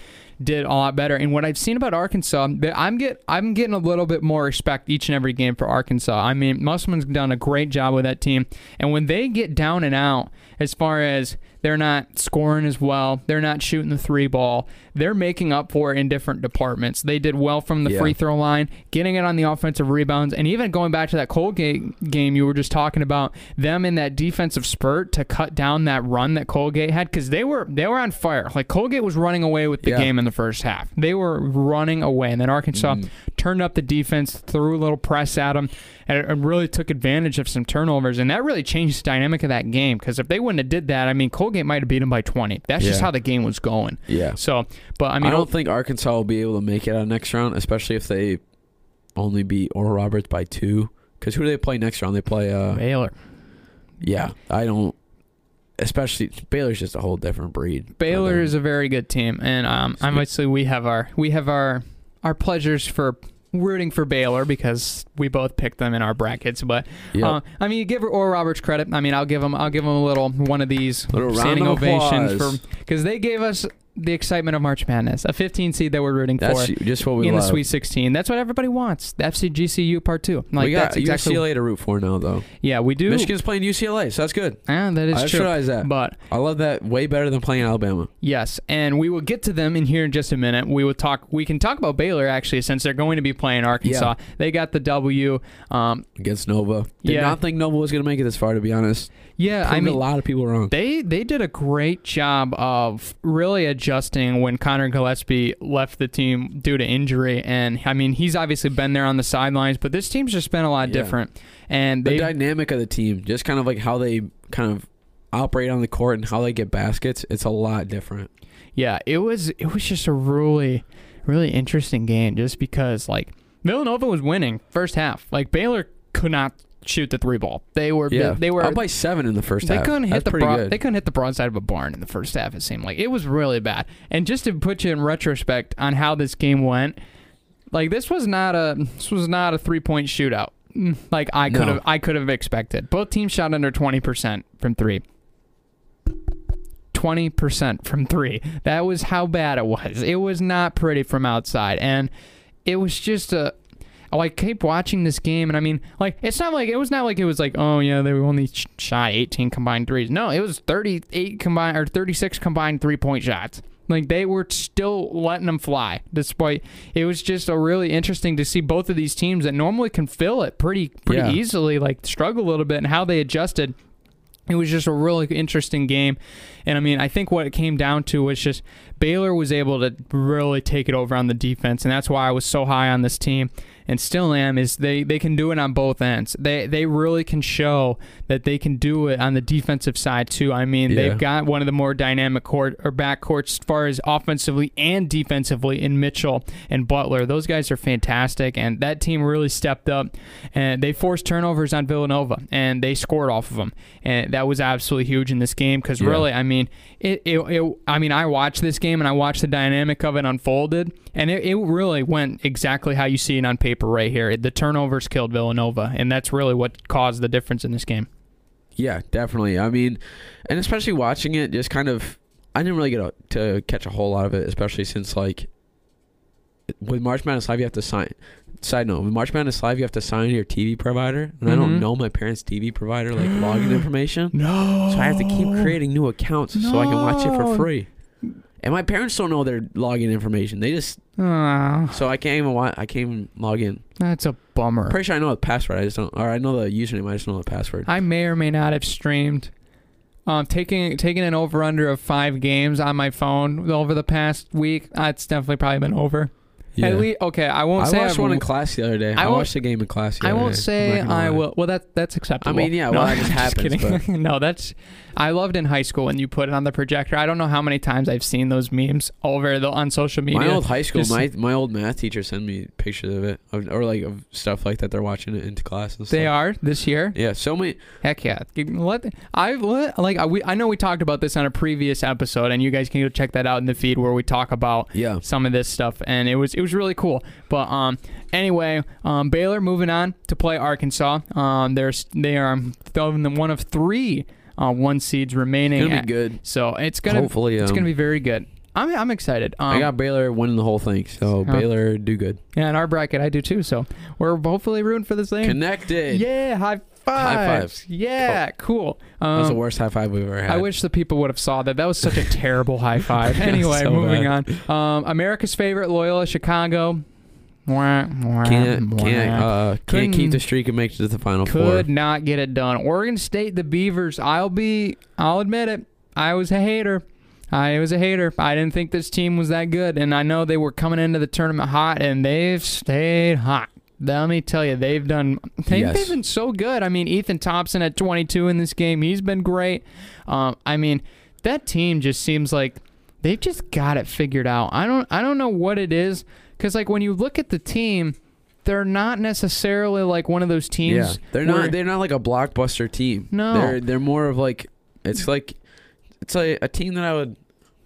did a lot better. And what I've seen about Arkansas, I'm get I'm getting a little bit more respect each and every game for Arkansas. I mean, Musselman's done a great job with that team. And when they get down and out, as far as they're not scoring as well, they're not shooting the three ball, they're making up for it in different departments. They did well from the Yeah. free throw line, getting it on the offensive rebounds, and even going back to that Colgate game you were just talking about, them in that defensive spurt to cut down that run that Colgate had because they were they were on fire. Like Colgate was running away with the Yeah. game in the first half. They were running away, and then Arkansas Mhm. turned up the defense, threw a little press at them, and and really took advantage of some turnovers, and that really changed the dynamic of that game. Because if they wouldn't have did that, I mean, Colgate might have beat them by 20. That's just how the game was going. Yeah. So, but I mean, I, don't think Arkansas will be able to make it out next round, especially if they only beat Oral Roberts by two. Because who do they play next round? They play. uh Baylor. Yeah, I don't. Especially Baylor's just a whole different breed. Baylor is a very good team, and um, It's good. obviously we have our we have our our pleasures for rooting for Baylor because we both picked them in our brackets. But Yep. uh, I mean, you give Oral Roberts credit. I mean, I'll give him I'll give him a little one of these Little standing ovations for because they gave us the excitement of March Madness, a 15 seed that we're rooting That's for just what we in love. the Sweet 16. That's what everybody wants. The FGCU Part Two. Like we got exactly. UCLA to root for now, though. Yeah, we do. Michigan's playing UCLA, so that's good. Ah, that is I true. realize that. But I love that way better than playing Alabama. Yes, and we will get to them in here in just a minute. We will talk. We can talk about Baylor actually, since they're going to be playing Arkansas. They got the W. Um, against Nova. Did Yeah. not think Nova was going to make it this far, to be honest. Yeah, I mean, a lot of people wrong. they they did a great job of really adjusting when Connor Gillespie left the team due to injury. And I mean, he's obviously been there on the sidelines, but this team's just been a lot Yeah. different. And the dynamic of the team, just kind of like how they kind of operate on the court and how they get baskets, it's a lot different. Yeah, it was it was just a really really interesting game just because like Villanova was winning first half. Like Baylor could not shoot the three ball. They were Yeah, they were up by seven in the first they half. couldn't hit That's the broad, good. they couldn't hit the broadside of a barn in the first half. It seemed like it was really bad. And just to put you in retrospect on how this game went, like this was not a this was not a three point shootout. Mm, Like I could No. have I could have expected. Both teams shot under twenty percent from three. 20% from three. That was how bad it was. It was not pretty from outside. And it was just a. Oh, I keep watching this game, and I mean, like, it's not like it was not like it was like, oh yeah, they only sh- shot 18 combined threes. No, it was 38 combined or 36 combined three point shots. Like they were still letting them fly, despite it was just a really interesting to see both of these teams that normally can fill it pretty pretty Yeah. easily, like struggle a little bit, and how they adjusted it was just a really interesting game. And I mean, I think what it came down to was just Baylor was able to really take it over on the defense, and that's why I was so high on this team and still am is they, they can do it on both ends. They they really can show that they can do it on the defensive side too. I mean, Yeah. they've got one of the more dynamic court or back courts as far as offensively and defensively in Mitchell and Butler. Those guys are fantastic and that team really stepped up and they forced turnovers on Villanova and they scored off of them. And that was absolutely huge in this game cuz Yeah. really, I mean, it, it, it I mean, I watched this game and I watched the dynamic of it unfolded and it, it really went exactly how you see it on paper right here. The turnovers killed Villanova and that's really what caused the difference in this game. Yeah, definitely. I mean, and especially watching it, just kind of, I didn't really get a, to catch a whole lot of it, especially since like with March Madness Live, you have to sign. Side note: with March Madness Live, you have to sign your TV provider, and I Mhm. don't know my parents' TV provider like login information, No. so I have to keep creating new accounts so I can watch it for free. And my parents don't know their login information. They just Ah, so I can't even watch. I can't even log in. that's a bummer. Pretty sure I know the password. I just don't, or I know the username. I just know the password. I may or may not have streamed. Um, taking taking an over under of five games on my phone over the past week. Uh, it's definitely probably been over. At least, okay, I won't I say watched I've- one in class the other day. I I, watched a game in class. The I other won't day. say I'm not gonna I will. Well, that that's acceptable. I mean, yeah, no, well, that just happens, kidding. no, that's. I loved in high school when you put it on the projector. I don't know how many times I've seen those memes over the on social media. My old high school, Just- my my old math teacher sent me pictures of it, of, or like of stuff like that. They're watching it into class and stuff. they are this year. Yeah, so many. Heck yeah! Let I let, like I, we, I know we talked about this on a previous episode, and you guys can go check that out in the feed where we talk about Yeah, some of this stuff, and it was it was really cool. But um, anyway, um, Baylor moving on to play Arkansas. Um, there's they are throwing the one of three uh, one seeds remaining. it's gonna at- be good. So it's gonna Hopefully, um, it's gonna be very good. I'm I'm excited. Um, I got Baylor winning the whole thing, so Huh. Baylor do good. yeah, in our bracket I do too. So we're hopefully rooting for this thing. Connected. Yeah, high fives. High fives. Yeah, cool. That was the Um, worst high five we've ever had. I wish the people would have saw that. That was such a terrible high five. Anyway, So moving bad. on. Um, America's favorite, Loyola Chicago. Can't can't uh, can't keep the streak and make it to the final could four. not get it done. Oregon State, the Beavers. I'll be. I'll admit it. I was a hater. I was a hater. I didn't think this team was that good, and I know they were coming into the tournament hot, and they've stayed hot. Let me tell you, they've done. They, Yes. They've been so good. I mean, Ethan Thompson at 22 in this game, he's been great. Um, I mean, that team just seems like they've just got it figured out. I don't. I don't know what it is, because like when you look at the team, they're not necessarily like one of those teams. Yeah, they're where- not. They're not like a blockbuster team. No. they're they're more of like it's like it's like a team that I would.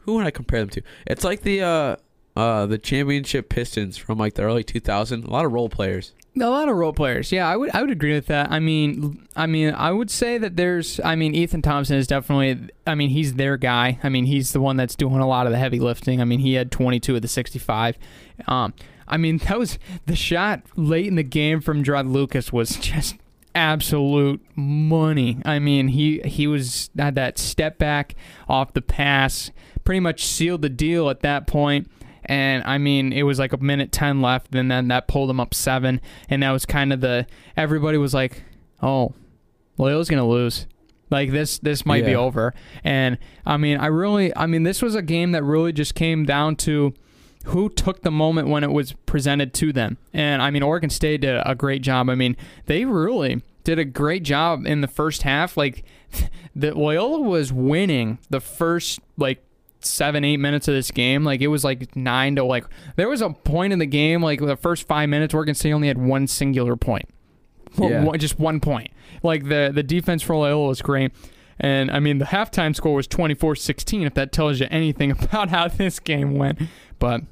Who would I compare them to? It's like the uh uh, the championship Pistons from like the early 2000s. A lot of role players. A lot of role players. Yeah, I would I would agree with that. I mean, I mean, I would say that there's I mean, Ethan Thompson is definitely I mean, he's their guy. I mean, he's the one that's doing a lot of the heavy lifting. I mean, he had 22 of the 65. Um I mean, that was the shot late in the game from Jarod Lucas was just absolute money. I mean, he he was had that step back off the pass, pretty much sealed the deal at that point. And I mean, it was like a minute 10 left, and then that pulled him up seven. And that was kind of the everybody was like, oh, Loyola's going to lose. Like this, this might be over. And I mean, I really, I mean, this was a game that really just came down to who took the moment when it was presented to them. And I mean, Oregon State did a great job. I mean, they really did a great job in the first half. Like, the Loyola was winning the first like seven, eight minutes of this game. Like, it was like nine to like. There was a point in the game, like the first five minutes, Oregon State only had one singular point. Yeah. one- just one point. Like the the defense for Loyola was great. And I mean, the halftime score was 24 16, if that tells you anything about how this game went. But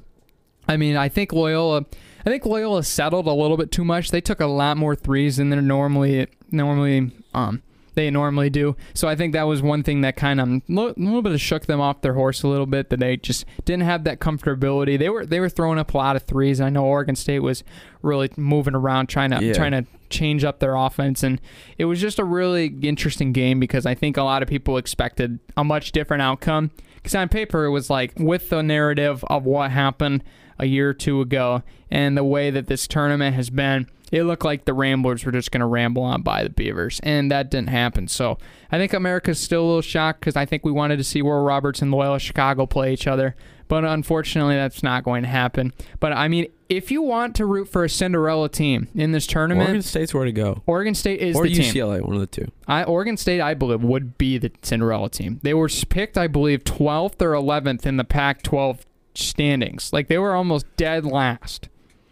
I mean, I think Loyola. I think Loyola settled a little bit too much. They took a lot more threes than they're normally normally um they normally do. So I think that was one thing that kind of a little bit of shook them off their horse a little bit. That they just didn't have that comfortability. They were they were throwing up a lot of threes. I know Oregon State was really moving around trying to Yeah. trying to change up their offense, and it was just a really interesting game because I think a lot of people expected a much different outcome. Because on paper, it was like with the narrative of what happened a year or two ago and the way that this tournament has been, it looked like the Ramblers were just going to ramble on by the Beavers, and that didn't happen. So I think America's still a little shocked because I think we wanted to see Oral Roberts and Loyola Chicago play each other, but unfortunately, that's not going to happen. But I mean, if you want to root for a Cinderella team in this tournament, Oregon State's where to go. Oregon State is or the team. UCLA, one of the two. I, Oregon State, I believe, would be the Cinderella team. They were picked, I believe, 12th or 11th in the Pac-12 standings. Like they were almost dead last.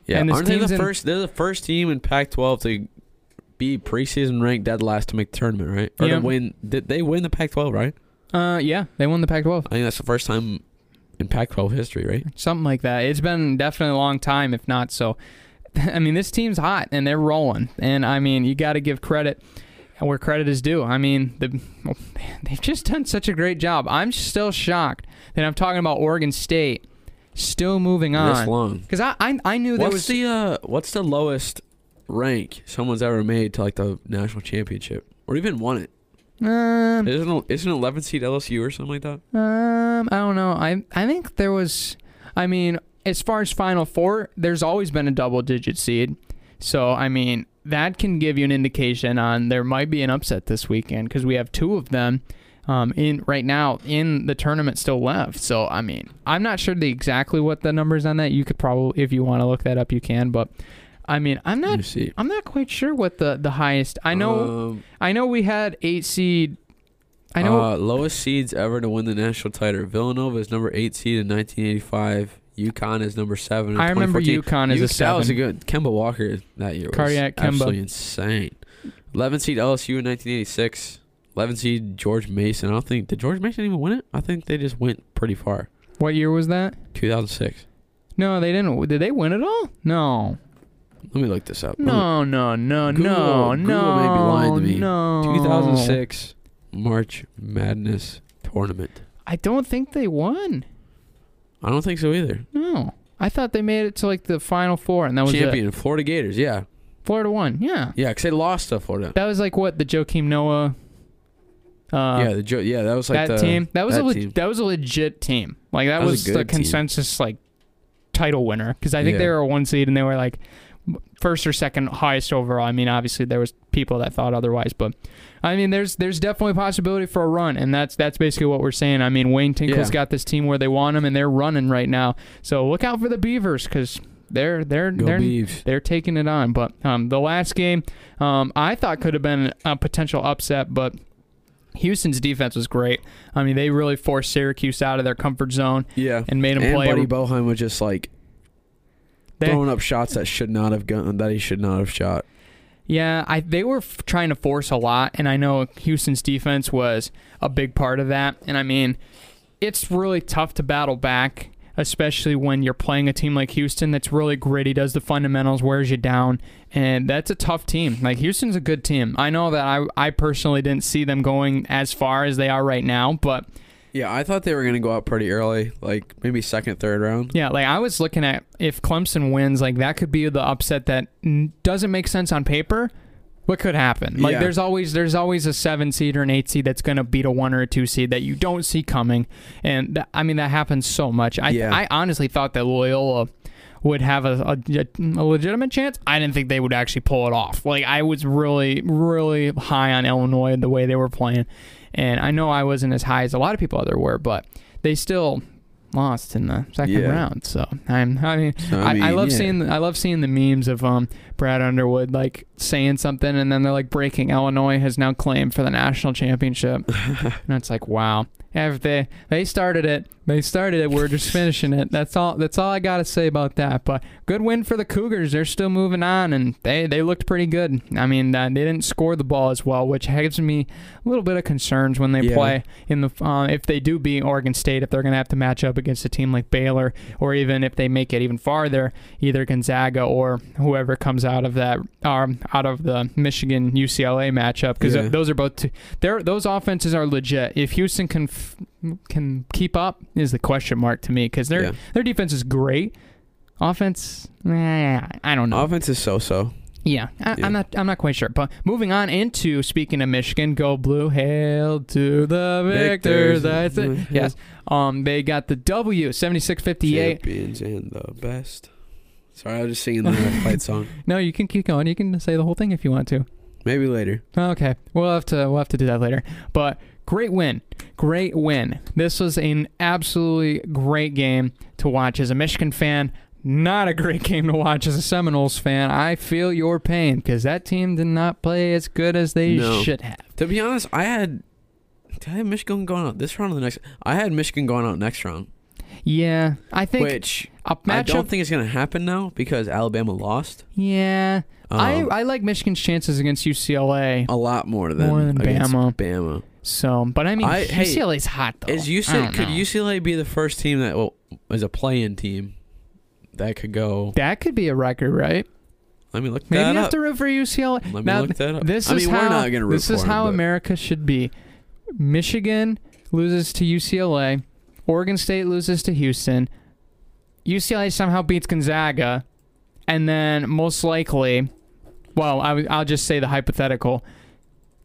Yeah, And aren't they the in- first? They're the first team in Pac-12 to be preseason ranked dead last to make the tournament, right? Or Yeah. to win? Did they win the Pac-12? Right? Uh, yeah, they won the Pac-12. I think that's the first time in Pac-12 history, right? Something like that. It's been definitely a long time, if not so. I mean, this team's hot and they're rolling, and I mean, you got to give credit where credit is due. I mean, the, they've just done such a great job. I'm still shocked that I'm talking about Oregon State still moving on. This on long. because I, I I knew there What's was the uh, what's the lowest rank someone's ever made to like the national championship or even won it? um, Isn't it, isn't 11 seed LSU or something like that? Um, I don't know. I I think there was. I mean, as far as Final Four, there's always been a double digit seed. So I mean, that can give you an indication on there might be an upset this weekend because we have two of them. Um, in right now in the tournament still left. So I mean, I'm not sure the exactly what the numbers on that. You could probably, if you want to look that up, you can. But I mean, I'm not. I'm not quite sure what the the highest. I know. Um, I know we had eight seed. I know. uh, lowest seeds ever to win the national title. Villanova is number eight seed in 1985. UConn is number seven. In I remember 2014. UConn as a U- That was a seven. good. Kemba Walker that year was Cardiac Kemba. absolutely insane. 11 seed LSU in 1986. 11 seed George Mason. I don't think did George Mason even win it. I think they just went pretty far. What year was that? 2006. No, they didn't. Did they win it all? No. Let me look this up. No, no, no, Google- no, Google no. may be lying to me. No. 2006 March Madness tournament. I don't think they won. I don't think so either. No. I thought they made it to like the final four, and that was Champion Florida Gators. Yeah. Florida won. Yeah. yeah, because they lost to Florida. That was like what the Joakim Noah. Uh, yeah, the jo- yeah, that was like that the, team. That was a that le- team. that was a legit team. Like that, That was was, the good team. consensus like title winner because I think Yeah. they were a one seed and they were like first or second highest overall. I mean, obviously there was people that thought otherwise, but I mean, there's there's definitely a possibility for a run, and that's that's basically what we're saying. I mean, Wayne Tinkle's Yeah. got this team where they want them and they're running right now. So look out for the Beavers because they're they're Go they're Beavs. they're taking it on. But um, the last game, um, I thought could have been a potential upset, but Houston's defense was great. I mean, they really forced Syracuse out of their comfort zone Yeah, and made them and play. Buddy Boeheim was just like They- throwing up shots that should not have gone that he should not have shot. yeah, I, they were f- trying to force a lot, and I know Houston's defense was a big part of that. And I mean, it's really tough to battle back especially when you're playing a team like Houston that's really gritty, does the fundamentals, wears you down, and that's a tough team. Like Houston's a good team. I know that I I personally didn't see them going as far as they are right now, but Yeah, I thought they were gonna go out pretty early, like maybe second, third round. yeah, like I was looking at if Clemson wins, like that could be the upset that doesn't make sense on paper. What could happen? Like Yeah. there's always there's always a seven seed or an eight seed that's gonna beat a one or a two seed that you don't see coming, and th- I mean that happens so much. I Yeah. I honestly thought that Loyola would have a, a, a legitimate chance. I didn't think they would actually pull it off. Like I was really really high on Illinois the way they were playing, and I know I wasn't as high as a lot of people other were, but they still lost in the second Yeah. round. So I'm I mean So, I, I, mean, love yeah. seeing the, I love seeing the memes of um Brad Underwood like saying something and then they're like breaking Illinois has now claimed for the national championship. And it's like wow. If they they started it. They started it. We're just finishing it. That's all that's all I gotta say about that. But good win for the Cougars. They're still moving on and they they looked pretty good. I mean uh, they didn't score the ball as well which gives me a little bit of concerns when they Yeah. play in the uh, if they do beat Oregon State if they're gonna have to match up against a team like Baylor or even if they make it even farther, either Gonzaga or whoever comes out of that, um, out of the Michigan UCLA matchup, because Yeah. those are both. They're, those offenses are legit. If Houston can f- can keep up, is the question mark to me, because their Yeah. their defense is great. Offense, eh, I don't know. Offense is so-so. Yeah, I, Yeah. I'm not. I'm not quite sure. But moving on into speaking of Michigan, go blue, hail to the victors. Victors. That's it. Yes. Um, they got the W, 76-58. Champions and the best. Sorry, I was just singing the fight song. No, you can keep going. You can say the whole thing if you want to. Maybe later. Okay, we'll have to we'll have to do that later. But great win, great win. This was an absolutely great game to watch as a Michigan fan. Not a great game to watch as a Seminoles fan. I feel your pain because that team did not play as good as they No. should have. To be honest, I had did I have Michigan going out this round or the next? I had Michigan going out next round, Yeah, I think which a I matchup. don't think is going to happen now because Alabama lost. yeah, Um, I I like Michigan's chances against UCLA. a lot more than More than Bama. Bama. So, but I mean, I- hey, UCLA's hot though. Is I UCLA could know. UCLA be the first team that well, is a play-in team that could go? that could be a record, right? Let me look Maybe that you have to root for UCLA. Let me now, look that up. This I is mean, how we're not going to root this is how but- America should be. Michigan loses to UCLA. Oregon State loses to Houston. UCLA somehow beats Gonzaga, and then most likely, well, I, will just say the hypothetical.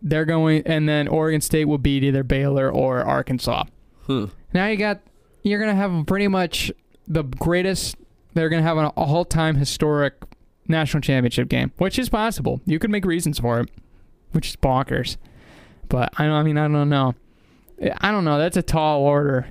They're going, and then Oregon State will beat either Baylor or Arkansas. Huh. Now you got, you're gonna have pretty much the greatest. They're gonna have an all-time historic national championship game, which is possible. You could make reasons for it, which is bonkers. But I, don't- I mean, I don't know. I don't know. That's a tall order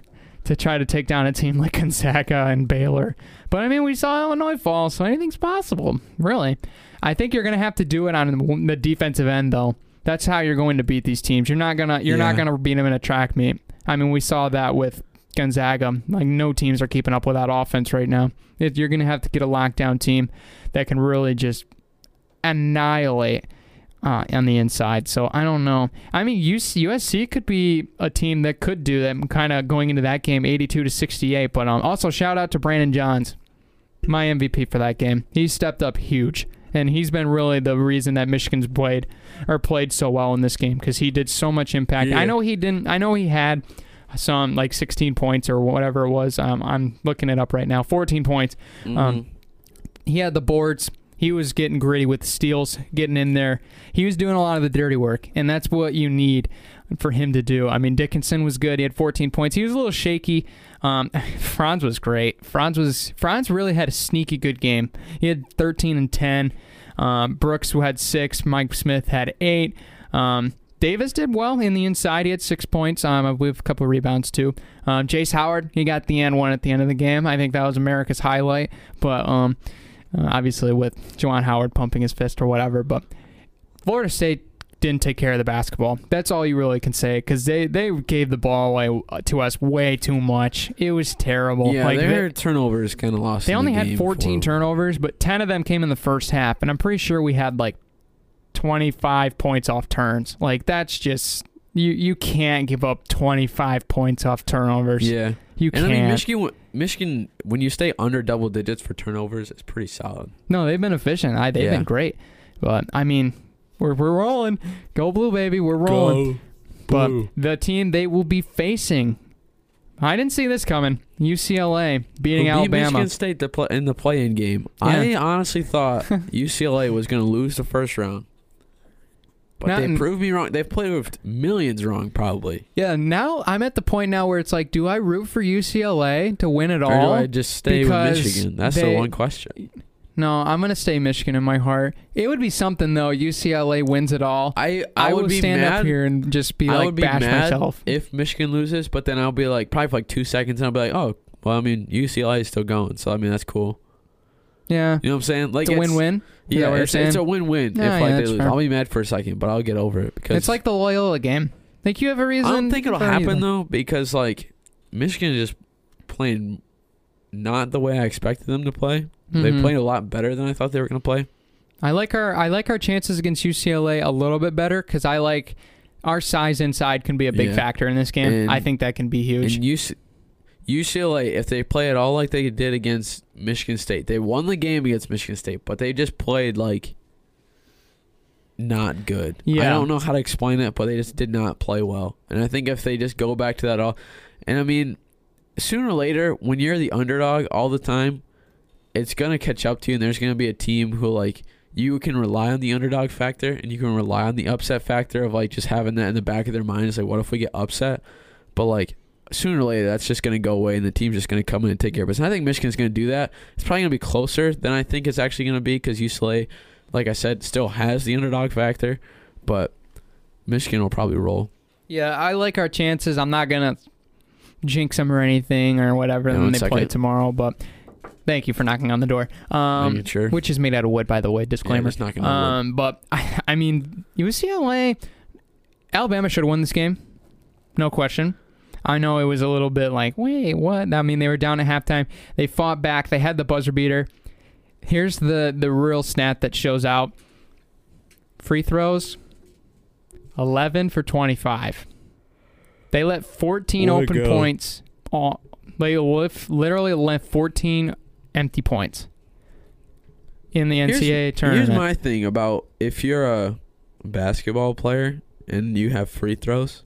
to try to take down a team like Gonzaga and Baylor. But I mean, we saw Illinois fall, so anything's possible, really. I think you're gonna have to do it on the defensive end, though. That's how you're going to beat these teams. You're not gonna you're not gonna beat them in a track meet. I mean, we saw that with Gonzaga. Like no teams are keeping up with that offense right now. If you're gonna have to get a lockdown team that can really just annihilate uh, on the inside. So I don't know. I mean, UC, USC could be a team that could do that. Kind of going into that game, 82 to 68. But um, also shout out to Brandon Johns, my MVP for that game. He stepped up huge, and he's been really the reason that Michigan's played or played so well in this game because he did so much impact. Yeah. I know he didn't. I know he had some like 16 points or whatever it was. Um, I'm looking it up right now. 14 points Mhm. Um, he had the boards. He was getting gritty with the steals, getting in there. He was doing a lot of the dirty work, and that's what you need for him to do. I mean, Dickinson was good. He had 14 points. He was a little shaky. Um, Franz was great. Franz was Franz really had a sneaky good game. He had 13 and 10. Um, Brooks had six. Mike Smith had eight. Um, Davis did well in the inside. He had six points. Um, with a couple rebounds too. Um, Jace Howard, he got the end one at the end of the game. I think that was America's highlight. But um, uh, obviously with Juwan Howard pumping his fist or whatever. But Florida State didn't take care of the basketball. That's all you really can say because they, they gave the ball away to us way too much. It was terrible. yeah, like their they, turnovers kind of lost. they only the had game 14 for- turnovers, but 10 of them came in the first half, and I'm pretty sure we had like 25 points off turns. Like that's just you you can't give up 25 points off turnovers. Yeah, You And can't. I mean, Michigan, Michigan, when you stay under double digits for turnovers, it's pretty solid. no, they've been efficient. I, they've Yeah. been great. But I mean, we're we're rolling. Go blue, baby. We're rolling. But Blue. the team they will be facing, I didn't see this coming. UCLA beating Who beat Alabama. Michigan State to play in the play-in game. I honestly thought UCLA was going to lose the first round, but Not they proved me wrong. They've played with millions wrong, probably. Yeah, now I'm at the point now where it's like, do I root for UCLA to win it all? Or do? I just stay with Michigan? That's they- the one question. No, I'm gonna stay Michigan in my heart. It would be something though. UCLA wins it all. I I, I, would be stand mad up here and just be I like would be bash myself. if Michigan loses, but then I'll be like probably for like two seconds, and I'll be like, oh, well, I mean UCLA is still going, so I mean that's cool. Yeah, You know what I'm saying? Like it's a win-win. Is that Yeah, what you're it's, it's a win-win Yeah, if yeah, they that's lose. fair. I'll be mad for a second, but I'll get over it because It's like the Loyola game. Like you have a reason? I don't think it'll for happen anything? though because like Michigan is just playing not the way I expected them to play. They Mhm. played a lot better than I thought they were going to play. I like our I like our chances against UCLA a little bit better because I like our size inside can be a big Yeah. factor in this game. And- I think that can be huge. And UC, UCLA, if they play it all like they did against Michigan State, they won the game against Michigan State, but they just played like not good. Yeah. I don't know how to explain it, but they just did not play well. And I think if they just go back to that all, and I mean, sooner or later, when you're the underdog all the time, it's gonna catch up to you, and there's gonna be a team who like you can rely on the underdog factor, and you can rely on the upset factor of like just having that in the back of their mind. It's like, what if we get upset? But like sooner or later, that's just gonna go away, and the team's just gonna come in and take care of us. And I think Michigan's gonna do that. It's probably gonna be closer than I think it's actually gonna be because UCLA, like I said, still has the underdog factor, but Michigan will probably roll. yeah, I like our chances. I'm not gonna jinx them or anything or whatever Yeah, when they play tomorrow. But thank you for knocking on the door. Um, sure. which is made out of wood, by the way. Disclaimer. just knocking on um, but I, I mean, UCLA, Alabama should have won this game, no question. I know it was a little bit like, wait, what? I mean, they were down at halftime. They fought back. They had the buzzer beater. Here's the the real stat that shows out: free throws, eleven for twenty-five. They let 14 Way open points. On, they lif- literally left 14 empty points in the Here's- NCAA tournament. Here's my thing about if you're a basketball player and you have free throws.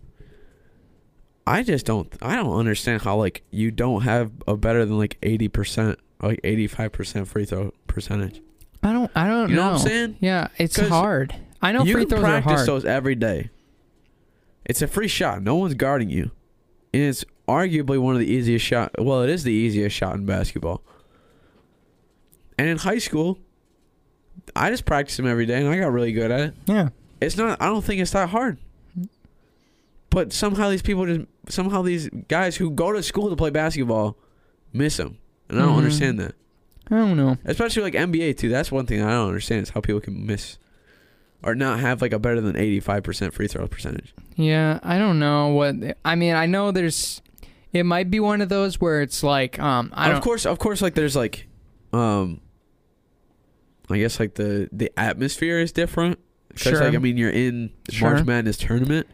I just don't. I don't understand how like you don't have a better than like eighty percent, like eighty five percent free throw percentage. I don't. I don't You know know. what I'm saying? Yeah, it's hard. I know free throws are hard. You practice those every day. It's a free shot. No one's guarding you, and it's arguably one of the easiest shot. Well, it is the easiest shot in basketball. And in high school, I just practiced them every day, and I got really good at it. yeah. It's not. I don't think it's that hard. But somehow these people just somehow these guys who go to school to play basketball miss them, and I don't Mhm. understand that. I don't know. Especially like NBA too. That's one thing I don't understand is how people can miss or not have like a better than eighty five percent free throw percentage. Yeah, I don't know what. I mean, I know there's. It might be one of those where it's like, um, I don't. of course, of course, like there's like, um, I guess like the the atmosphere is different. Sure. like I mean, you're in Sure. March Madness tournament,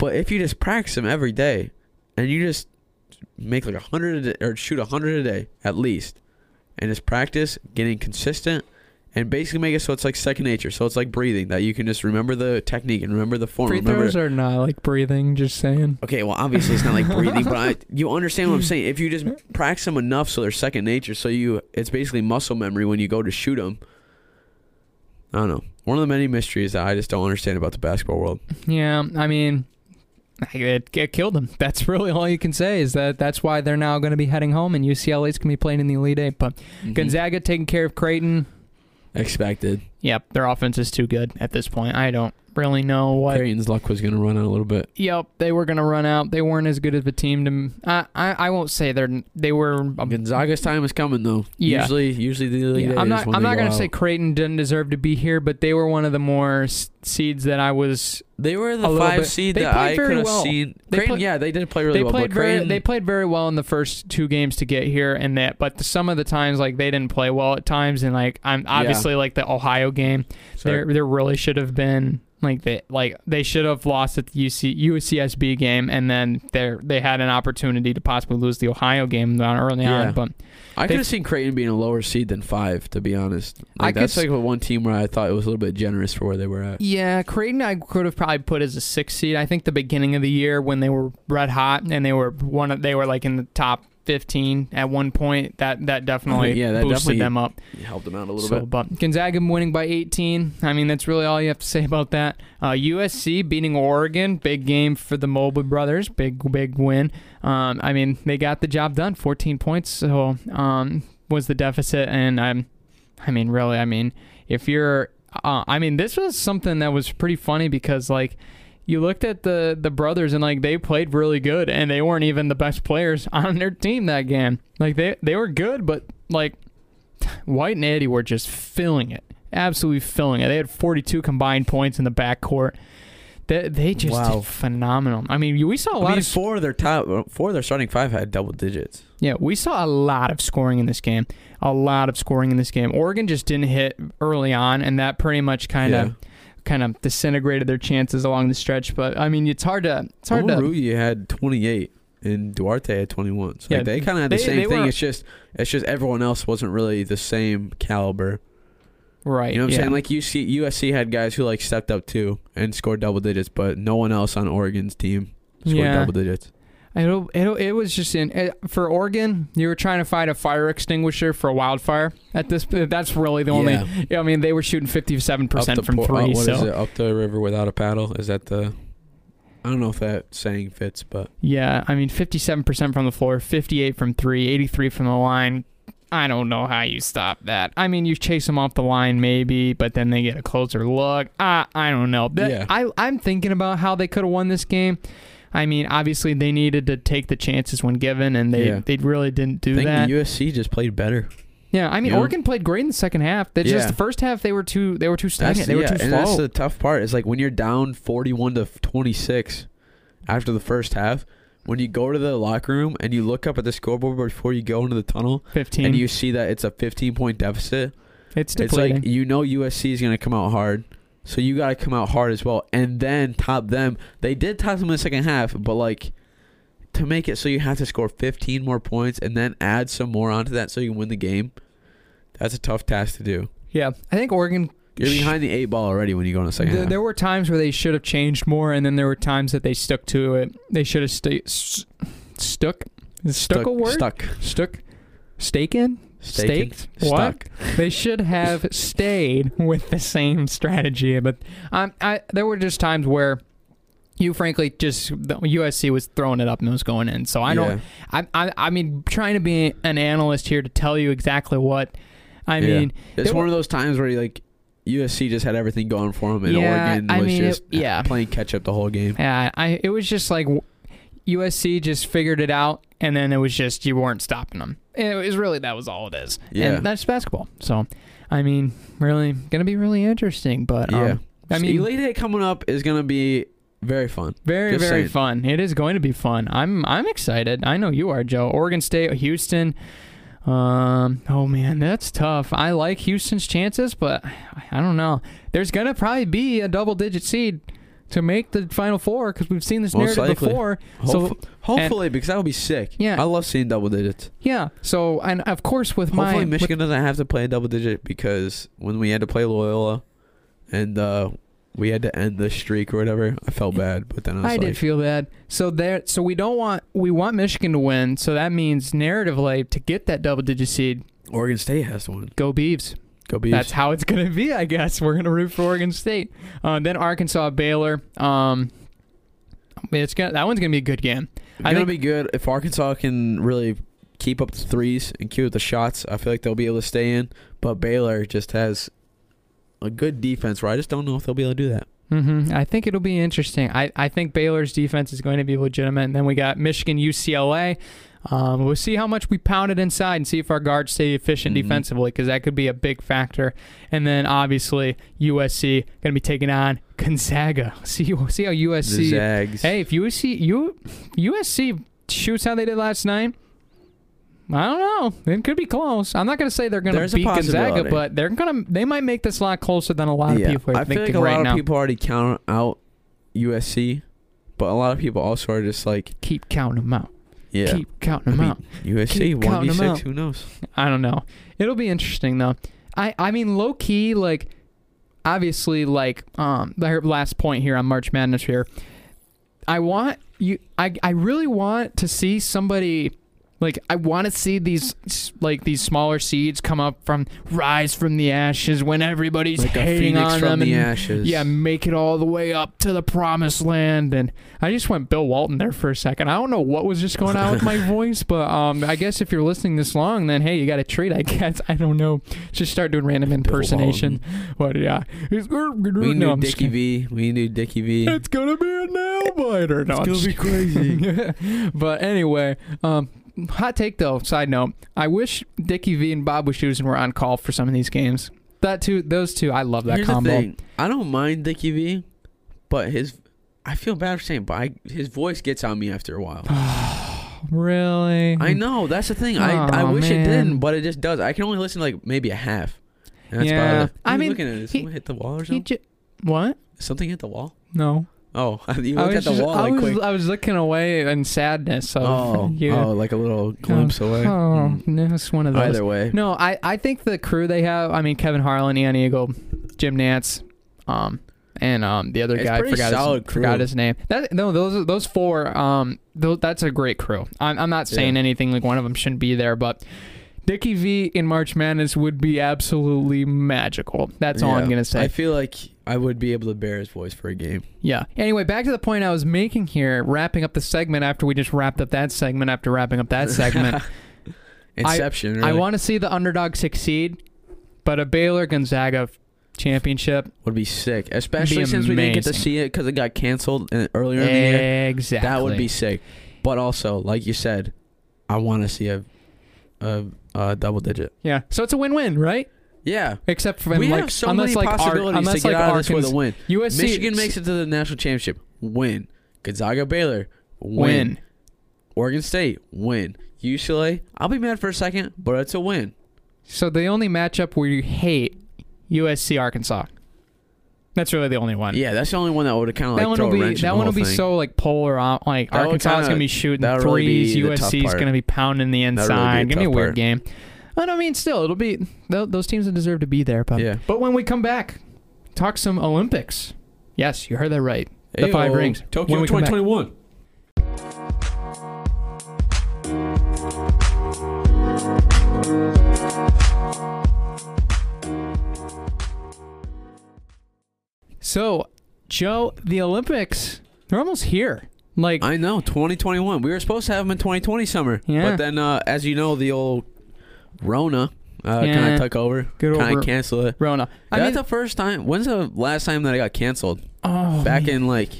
but if you just practice them every day, and you just make like a hundred a day, or shoot a hundred a day at least, and just practice getting consistent. And basically make it so it's like second nature. So it's like breathing that you can just remember the technique and remember the form. Free remember throws are not like breathing. Just saying. Okay, well, obviously it's not like breathing, but I, you understand what I'm saying. If you just practice them enough, so they're second nature, so you it's basically muscle memory when you go to shoot them. I don't know. One of the many mysteries that I just don't understand about the basketball world. Yeah, I mean, it, it killed them. That's really all you can say is that that's why they're now going to be heading home, and UCLA's going to be playing in the Elite Eight. But Mm-hmm. Gonzaga taking care of Creighton. expected. Yep, their offense is too good at this point. I don't really know what. Creighton's luck was going to run out a little bit. Yep, they were going to run out. They weren't as good of a team to. I I, I won't say they're they were. um, Gonzaga's time is coming though. Yeah. Usually, usually the Yeah, I'm not. I'm not gonna say. Creighton didn't deserve to be here, but they were one of the more seeds that I was. they were the five bit- seed they that I could have well. seen. They Creighton, play- yeah, they did play really they well. played very. Creighton, They played very well in the first two games to get here, and that. But the, some of the times, like they didn't play well at times, and like I'm obviously like the Ohio game. sorry. There, there really should have been Like they like they should have lost at the UC UCSB game, and then they they had an opportunity to possibly lose the Ohio game down early Yeah. on. But I could have seen Creighton being a lower seed than five, to be honest. I Like, could that's s- like one team where I thought it was a little bit generous for where they were at. yeah, Creighton I could have probably put as a six seed. I think the beginning of the year when they were red hot and they were one of, they were like in the top fifteen at one point. That that definitely Yeah, that boosted definitely them up. Helped them out a little So, bit. but Gonzaga winning by 18. I mean, that's really all you have to say about that. Uh, USC beating Oregon, big game for the Mobley brothers, big big win. Um, I mean, they got the job done, 14 points. So um, was the deficit, and I'm, I mean, really, I mean, if you're, uh, I mean, this was something that was pretty funny because like. You looked at the the brothers and like they played really good and they weren't even the best players on their team that game. Like they they were good, but like White and Eaddy were just filling it, absolutely filling it. They had 42 combined points in the backcourt. They, they just Wow. phenomenal. I mean, we saw a I lot mean, of four of their top, four of their starting five had double digits. yeah, we saw a lot of scoring in this game. A lot of scoring in this game. Oregon just didn't hit early on, and that pretty much kind of Yeah. Kind of disintegrated their chances along the stretch. But I mean, it's hard to it's hard to Omoruyi had 28 and Duarte had 21. So Yeah, like, they kind of had the they- same they thing. were- It's just it's just everyone else wasn't really the same caliber. right. You know what I'm yeah. saying? Like UC, USC had guys who like stepped up too and scored double digits, but no one else on Oregon's team scored Yeah. double digits. It, it, it was just in it, for Oregon. You were trying to find a fire extinguisher for a wildfire. At this, that's really the only. Yeah. I mean, they were shooting fifty-seven percent from por- three. uh, what so is it? Up the river without a paddle? Is that the? I don't know if that saying fits, but yeah, I mean, fifty-seven percent from the floor, fifty-eight from three, 83 from the line. I don't know how you stop that. I mean, you chase them off the line maybe, but then they get a closer look. I I don't know. That- Yeah. I I'm thinking about how they could have won this game. I mean, obviously they needed to take the chances when given, and they Yeah. they really didn't I do think that. the USC just played better. Yeah, I mean? Oregon played great in the second half. They just the first half they were too they were too stagnant. That's, they were yeah, too and that's slow. the tough part. Is like when you're down 41 to 26 after the first half. When you go to the locker room and you look up at the scoreboard before you go into the tunnel, Fifteen. and you see that it's a 15 point deficit, it's it's like you know USC is going to come out hard. So you got to come out hard as well and then top them. They did top them in the second half, but like to make it so you have to score 15 more points and then add some more onto that so you can win the game. That's a tough task to do. yeah, I think Oregon. You're behind the eight ball already when you go in the second There, half. there were times where they should have changed more, and then there were times that they stuck to it. They should have stayed s- stuck. Is stuck, a word? Stuck. Stuck. Staken. Staked? What? Stuck. They should have stayed with the same strategy, but um, I there were just times where you frankly just the USC was throwing it up and it was going in. So I don't. Yeah. I, I I mean, trying to be an analyst here to tell you exactly what. I Yeah. mean, It's one were- of those times where like USC just had everything going for them, and Yeah, Oregon I was mean, it- just yeah. playing catch up the whole game. yeah, I it was just like USC just figured it out, and then it was just you weren't stopping them. It was really that was all it is. Yeah. and that's basketball. So, I mean, really gonna be really interesting. But um, Yeah. I mean, Elite Eight coming up is gonna be very fun. Very, Just very saying. fun. It is going to be fun. I'm I'm excited. I know you are, Joe. Oregon State, Houston. Um, oh man, that's tough. I like Houston's chances, but I don't know. There's gonna probably be a double digit seed to make the final four because we've seen this Most narrative likely. before. So hopefully, because that would be sick. Yeah. I love seeing double digits. yeah. So and of course with my Hopefully, with- Michigan doesn't have to play a double digit because when we had to play Loyola, and uh, we had to end the streak or whatever, I felt bad. But then I was I like, did feel bad. So there, so we don't want we want Michigan to win. So that means narratively to get that double digit seed, Oregon State has to win. go Beavs. Go Beavs. That's how it's gonna be, I guess. We're gonna root for Oregon State. Uh, then Arkansas, Baylor. Um, it's gonna that one's gonna be a good game. It's I gonna think- be good if Arkansas can really keep up the threes and keep up the shots. I feel like they'll be able to stay in. But Baylor just has a good defense where I just don't know if they'll be able to do that. hmm I think it'll be interesting. I, I think Baylor's defense is going to be legitimate. And then we got Michigan, UCLA. Um, we'll see how much we pound it inside and see if our guards stay efficient Mhm. defensively because that could be a big factor. And then obviously USC going to be taking on Gonzaga. See see how USC. Zags. Hey, if USC U, USC shoots how they did last night, I don't know. It could be close. I'm not going to say they're going to beat Gonzaga, but they're going to. They might make this a lot closer than a lot of yeah, people are I thinking like a right lot now. of people already count out USC, but a lot of people also are just like, Keep counting them out. Yeah, Keep counting I them mean, out. USC keep one v six. Who knows? I don't know. It'll be interesting though. I I mean low key like obviously like um the last point here on March Madness here. I want you I I really want to see somebody like I want to see these like these smaller seeds come up from rise from the ashes when everybody's Like a hating phoenix on from them the and ashes. yeah, make it all the way up to the promised land. And I just went Bill Walton there for a second. I don't know what was just going on with my voice, but um, I guess if you're listening this long, then hey, you got a treat. I guess I don't know. Just start doing random impersonation. What? Yeah. We no, knew I'm Dickie. V. We knew Dickie V. It's gonna be a nail biter. No, It's gonna be crazy. but anyway, um, hot take though. Side note: I wish Dickie V and Bob Wischusen were on call for some of these games. That two, those two, I love that Here's combo. the thing. I don't mind Dickie V, but his I feel bad for saying, but I, his voice gets on me after a while. Really? I know that's the thing. I I wish man. it didn't, but it just does. I can only listen to like maybe a half. That's Yeah. I you mean, looking at it. Did he- someone hit the wall or something? ju- what? something hit the wall. No. Oh, you looked at the just- wall I like was, quick. I was looking away in sadness. Of Oh, you. oh, like a little glimpse away. Oh, Mm. no, it's one of those. Either way, No, I, I think the crew they have. I mean, Kevin Harlan, Ian Eagle, Jim Nantz, um, and um, the other It's guy forgot solid his, forgot his name. That no, those those four. Um, those, that's a great crew. I'm, I'm not saying Yeah. anything like one of them shouldn't be there, but. Dickie V in March Madness would be absolutely magical. That's all I'm gonna say. I feel like I would be able to bear his voice for a game. Yeah. Anyway, back to the point I was making here, wrapping up the segment after we just wrapped up that segment after wrapping up that segment. Inception. I really, want to see the underdog succeed, but a Baylor Gonzaga championship. would be sick, especially Be since we didn't get to see it because it got canceled uh, earlier in the year. Exactly. That would be sick. But also, like you said, I want to see a, a, a double digit. Yeah. So it's a win-win, right? Yeah, Except for we like have so unless many like Ar- unless to get like out of this with a Arkansas- win. USC Michigan makes it to the national championship, win. Gonzaga, Baylor, win. win. Oregon State, win. UCLA, I'll be mad for a second, but it's a win. So the only matchup where you hate USC Arkansas. That's really the only one. Yeah, that's the only one that would kind of like that one will be that one will be thing. so like polar out. Like That Arkansas is kinda- gonna be shooting that really threes. USC is gonna be pounding the would really inside. be a gonna be a weird part. game. But I mean, still, it'll be tho- those teams that deserve to be there. But Yeah. but when we come back, talk some Olympics. Yes, you heard that right. The Ayo, five rings. Tokyo When we come back. 2021. So, Joe, the Olympics, they're almost here. Like, I know, 2021. We were supposed to have them in 2020 summer. Yeah. But then, uh, as you know, the old Rona uh, Yeah. kind of took over. Good Kind of canceled it. Rona. I That's mean, the first time. When's the last time that I got canceled? oh, Back man. in like,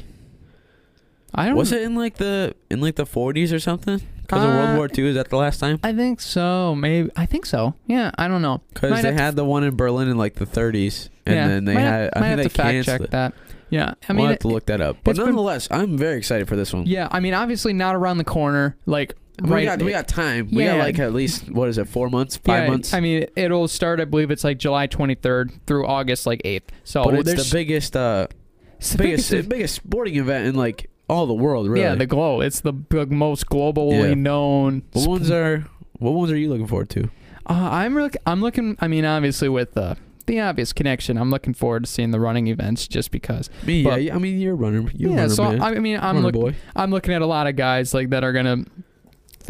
I don't was it in like the in like the 40s or something? Because of Uh, World War II. Is that the last time? I think so. Maybe I think so. Yeah, I don't know. Because they had the one in Berlin in like the 30s, and yeah, then they might had. Have, I might think they have to fact check it. that. Yeah, I we'll mean, have to look that up. But it's been- nonetheless, I'm very excited for this one. yeah, I mean, obviously not around the corner. Like we right, got we got time. We got like at least what is it? Four months? Five yeah, months? I mean, it'll start. I believe it's like July 23rd through August like 8th. So but it's the biggest, uh, it's the biggest, biggest- biggest sporting event in like all the world. Really. Yeah, the glow. It's the most globally Yeah. known. what sp- ones are what ones are you looking forward to? Uh, I'm look. I'm looking. I mean, obviously with the the obvious connection, I'm looking forward to seeing the running events just because. Me, But- yeah. I mean, you're a runner. You're yeah. runner, So man. I mean, I'm looking. I'm looking at a lot of guys like that are gonna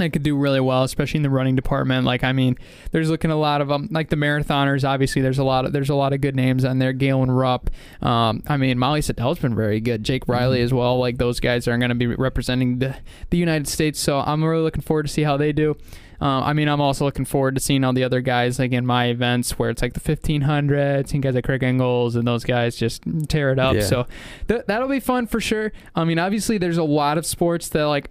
that could do really well, especially in the running department. Like I mean, there's looking a lot of them. Like the marathoners, obviously there's a lot of there's a lot of good names on there. Galen Rupp. Um, I mean Molly Seidel's been very good. Jake Riley Mhm. as well. Like those guys are going to be representing the the United States. So I'm really looking forward to see how they do. Uh, I mean, I'm also looking forward to seeing all the other guys like in my events where it's like the 1500, seeing guys like Craig Engels and those guys just tear it up. Yeah. So th- that'll be fun for sure. I mean, obviously there's a lot of sports that like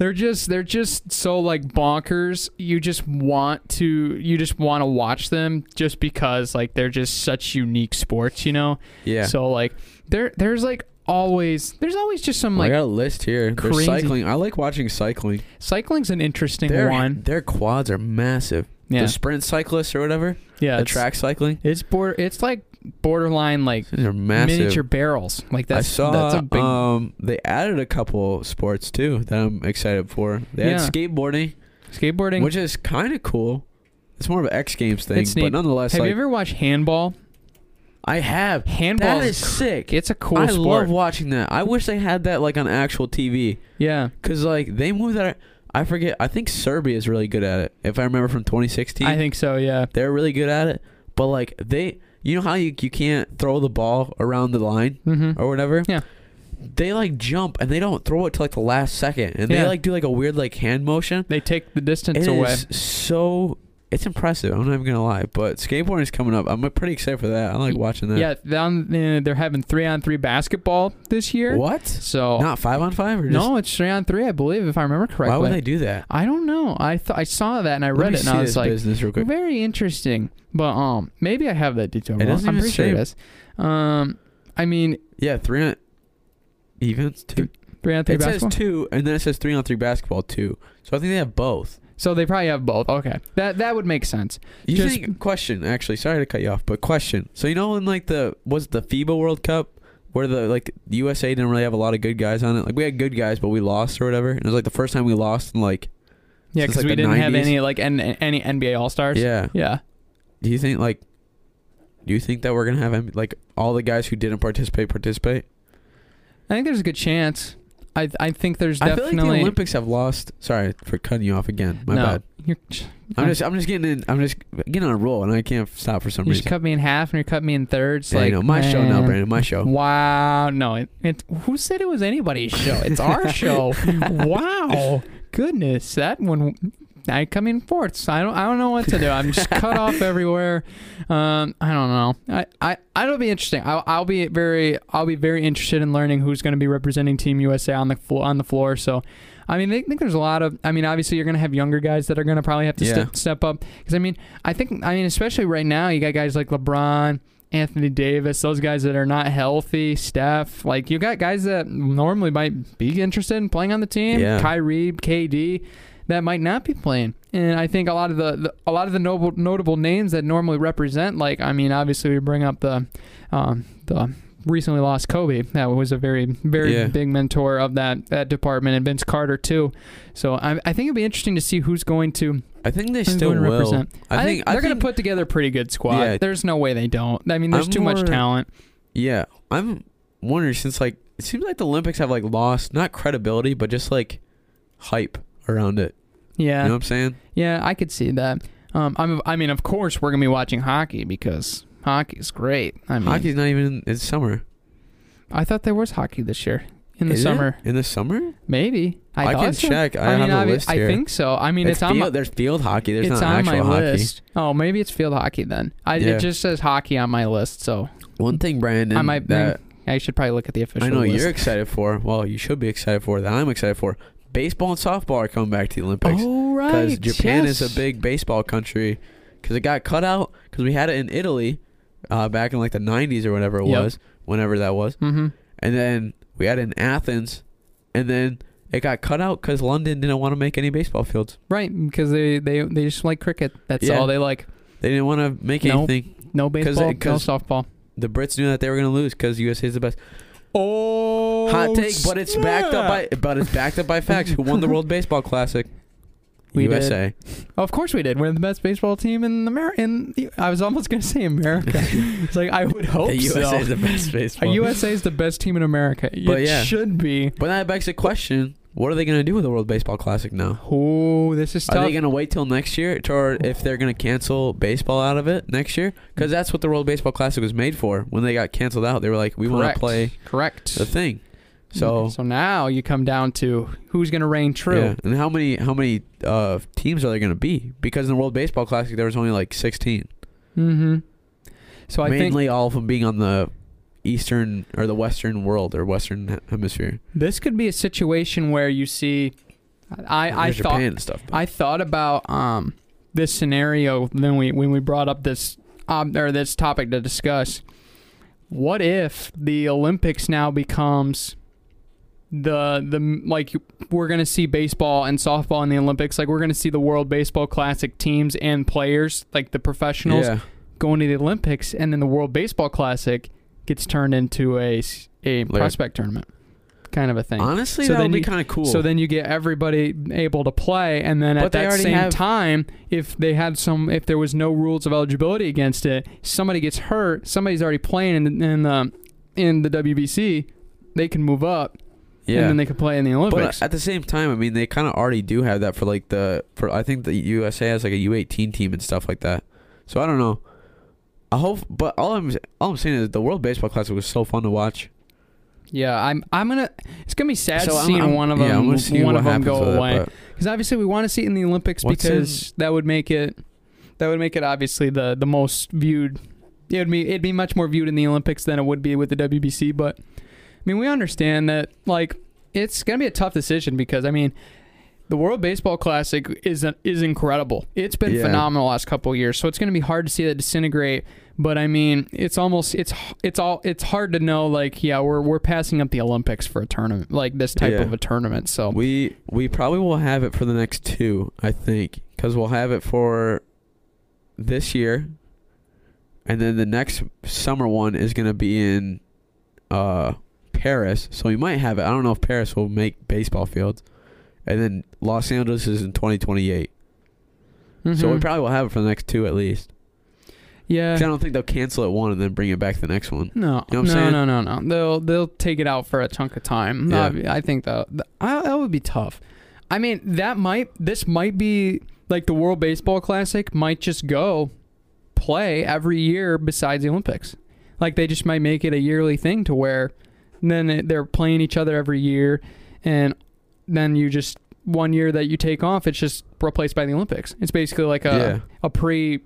they're just they're just so like bonkers. You just want to you just want to watch them just because like they're just such unique sports, you know. Yeah. So like there there's like always there's always just some like I got a list here. There's crazy- cycling. I like watching cycling. cycling's an interesting Their one. their quads are massive. Yeah, The sprint cyclists or whatever. yeah. the track cycling. It's border. It's like borderline like These are massive. miniature barrels. Like that's I saw. that's a big. um, they added a couple sports too that I'm excited for. They Yeah. had skateboarding, skateboarding. which is kind of cool. It's more of an X Games thing, It's but nonetheless, Have like you ever watched handball? I have. Handball That is sick. It's a cool I sport. love watching that. I wish they had that like on actual TV. yeah. Cause like they move that. I forget. I think Serbia is really good at it. If I remember from 2016, I think so. Yeah. they're really good at it. But like they, you know how you you can't throw the ball around the line Mm-hmm. or whatever. Yeah. They like jump and they don't throw it to like the last second, and Yeah. they like do like a weird like hand motion. They take the distance It away. is so. It's impressive. I'm not even gonna lie, but skateboarding is coming up. I'm pretty excited for that. I like watching that. Yeah, down, uh, they're having three on three basketball this year. What? So Not five on five or just, no, it's three on three, I believe, if I remember correctly. Why would they do that? I don't know. I th- I saw that and I Let read it and I was like, business real quick. very interesting. But um, maybe I have that detail It wrong. I'm pretty sure it say- Um, I mean, Yeah, three on events two. three on three It basketball. says two, and then it says three on three basketball two. So I think they have both. So they probably have both. Okay, that that would make sense. You Just- think? Question, actually. Sorry to cut you off, but question. So you know, in like the was it the FIBA World Cup where the like the USA didn't really have a lot of good guys on it. Like we had good guys, but we lost or whatever. And it was like the first time we lost in like Yeah, because like, we didn't have any like N- any NBA All Stars. yeah. Yeah. Do you think like? Do you think that we're gonna have like all the guys who didn't participate participate? I think there's a good chance. I I think there's I feel definitely like the Olympics have lost. Sorry for cutting you off again. My no, bad. You're, I'm just I'm just getting in. I'm just getting on a roll, and I can't stop for some reason. you just reason. cut me in half and you cut me in thirds. Yeah, like I know. My show now, man. Brandon. My show. Wow, no, it, it. Who said it was anybody's show? It's our show. Wow, goodness, that one. I come in fourths. I don't. I don't know what to do. I'm just cut off everywhere. Um, I don't know. I. I. It'll be interesting. I'll, I'll be very. I'll be very interested in learning who's going to be representing Team USA on the floor. On the floor. So, I mean, I think there's a lot of. I mean, obviously, you're going to have younger guys that are going to probably have to Yeah. step, step up. Because I mean, I think. I mean, especially right now, you got guys like LeBron. Anthony Davis, those guys that are not healthy, Steph, like you got guys that normally might be interested in playing on the team, Yeah. Kyrie, KD, that might not be playing. And I think a lot of the, the a lot of the notable notable names that normally represent, like I mean, obviously we bring up the um, the recently lost Kobe. That was a very very Yeah. big mentor of that that department, and Vince Carter too. So I, I think it'd be interesting to see who's going to I think they still will. represent. I think I they're going think- to put together a pretty good squad. Yeah. There's no way they don't. I mean, there's I'm too much talent. Yeah, I'm wondering since like it seems like the Olympics have like lost not credibility but just like hype around it. Yeah, You know what I'm saying? yeah, I could see that. Um, I'm, I mean, of course, we're gonna be watching hockey because hockey's great. I mean, Hockey's not even it's summer. I thought there was hockey this year in the Is it? summer. In the summer? Maybe I, I thought can so. check. I, I mean, have I, a list I here. think so. I mean, it's, it's on field, my there's field hockey. There's it's not on actual my hockey. list. Oh, maybe it's field hockey then. I, Yeah. It just says hockey on my list, so One thing, Brandon, I might. that I should probably look at the official. I know list. you're excited for. Well, you should be excited for. That I'm excited for. Baseball and softball are coming back to the Olympics. Oh right, because Japan is a big baseball country. Because it got cut out because we had it in Italy uh, back in like the 90s or whatever it Yep. was, whenever that was, Mm-hmm. and then we had it in Athens, and then it got cut out because London didn't want to make any baseball fields. Right, because they, they they just like cricket. That's Yeah. all they like. They didn't want to make anything. No baseball, 'cause- no softball. The Brits knew that they were going to lose because USA is the best. Oh, Hot take, but it's backed up by but it's backed up by facts. Who won the World Baseball Classic? We did. USA. Of course we did. We're the best baseball team in America. In I was almost gonna say America. it's like I would hope The USA so. is the best Uh, baseball. USA is the best team in America. It But yeah. should be. but that begs the question: What are they going to do with the World Baseball Classic now? Oh, this is Are they going to wait till next year, or if they're going to cancel baseball out of it next year? Because that's what the World Baseball Classic was made for. When they got canceled out, they were like, "We want to play Correct. the thing." So, so now you come down to who's gonna reign true. yeah. And how many how many uh, teams are there going to be? Because in the World Baseball Classic, there was only like 16. Mm-hmm. So I think Mainly all of them being on the eastern or the western world or western hemisphere. this could be a situation where you see. I I thought stuff. I thought about um this scenario then we when we brought up this um or this topic to discuss. what if the Olympics now becomes the the like we're gonna see baseball and softball in the Olympics, like we're gonna see the World Baseball Classic teams and players, like the professionals, Yeah. going to the Olympics, and then the World Baseball Classic gets turned into a Like- prospect tournament, kind of a thing. Honestly, So that would be kind of cool. So then you get everybody able to play, and then But at that same have- time, if they had some, if there was no rules of eligibility against it, somebody gets hurt, somebody's already playing in in the in the WBC, they can move up, yeah. and then they can play in the uh, Olympics. But at the same time, I mean, they kind of already do have that for like the for I think the USA has like a U18 team and stuff like that. So I don't know. I hope, but all I'm all I'm saying is the World Baseball Classic was so fun to watch. yeah, I'm I'm gonna. It's gonna be sad so I'm- seeing I'm- one of them I'm see one of them go away. Because obviously we want to see it in the Olympics What's because that would make it that would make it obviously the the most viewed. It would be it'd be much more viewed in the Olympics than it would be with the WBC. But I mean, we understand that like it's gonna be a tough decision because I mean. The World Baseball Classic is is incredible. It's been Yeah. phenomenal the last couple of years, so it's going to be hard to see that disintegrate. But I mean, it's almost it's it's all it's hard to know. Like, yeah, we're we're passing up the Olympics for a tournament like this type Yeah. of a tournament. So We we probably will have it for the next two, I think, because we'll have it for this year, and then the next summer one is gonna be in uh Paris. So we might have it. I don't know if Paris will make baseball fields, and then Los Angeles is in 2028. So we Mhm. probably will have it for the next two at least. yeah. 'Cause I don't think they'll cancel it one and then bring it back the next one. No, You know what I'm no, saying? no, no, no. They'll they'll take it out for a chunk of time. Yeah. I, I think that that I- that would be tough. I mean, that might this might be like the World Baseball Classic might just go play every year besides the Olympics. Like they just might make it a yearly thing to where then it- they're playing each other every year, and then you just one year that you take off, it's just replaced by the Olympics. It's basically like a yeah. a pre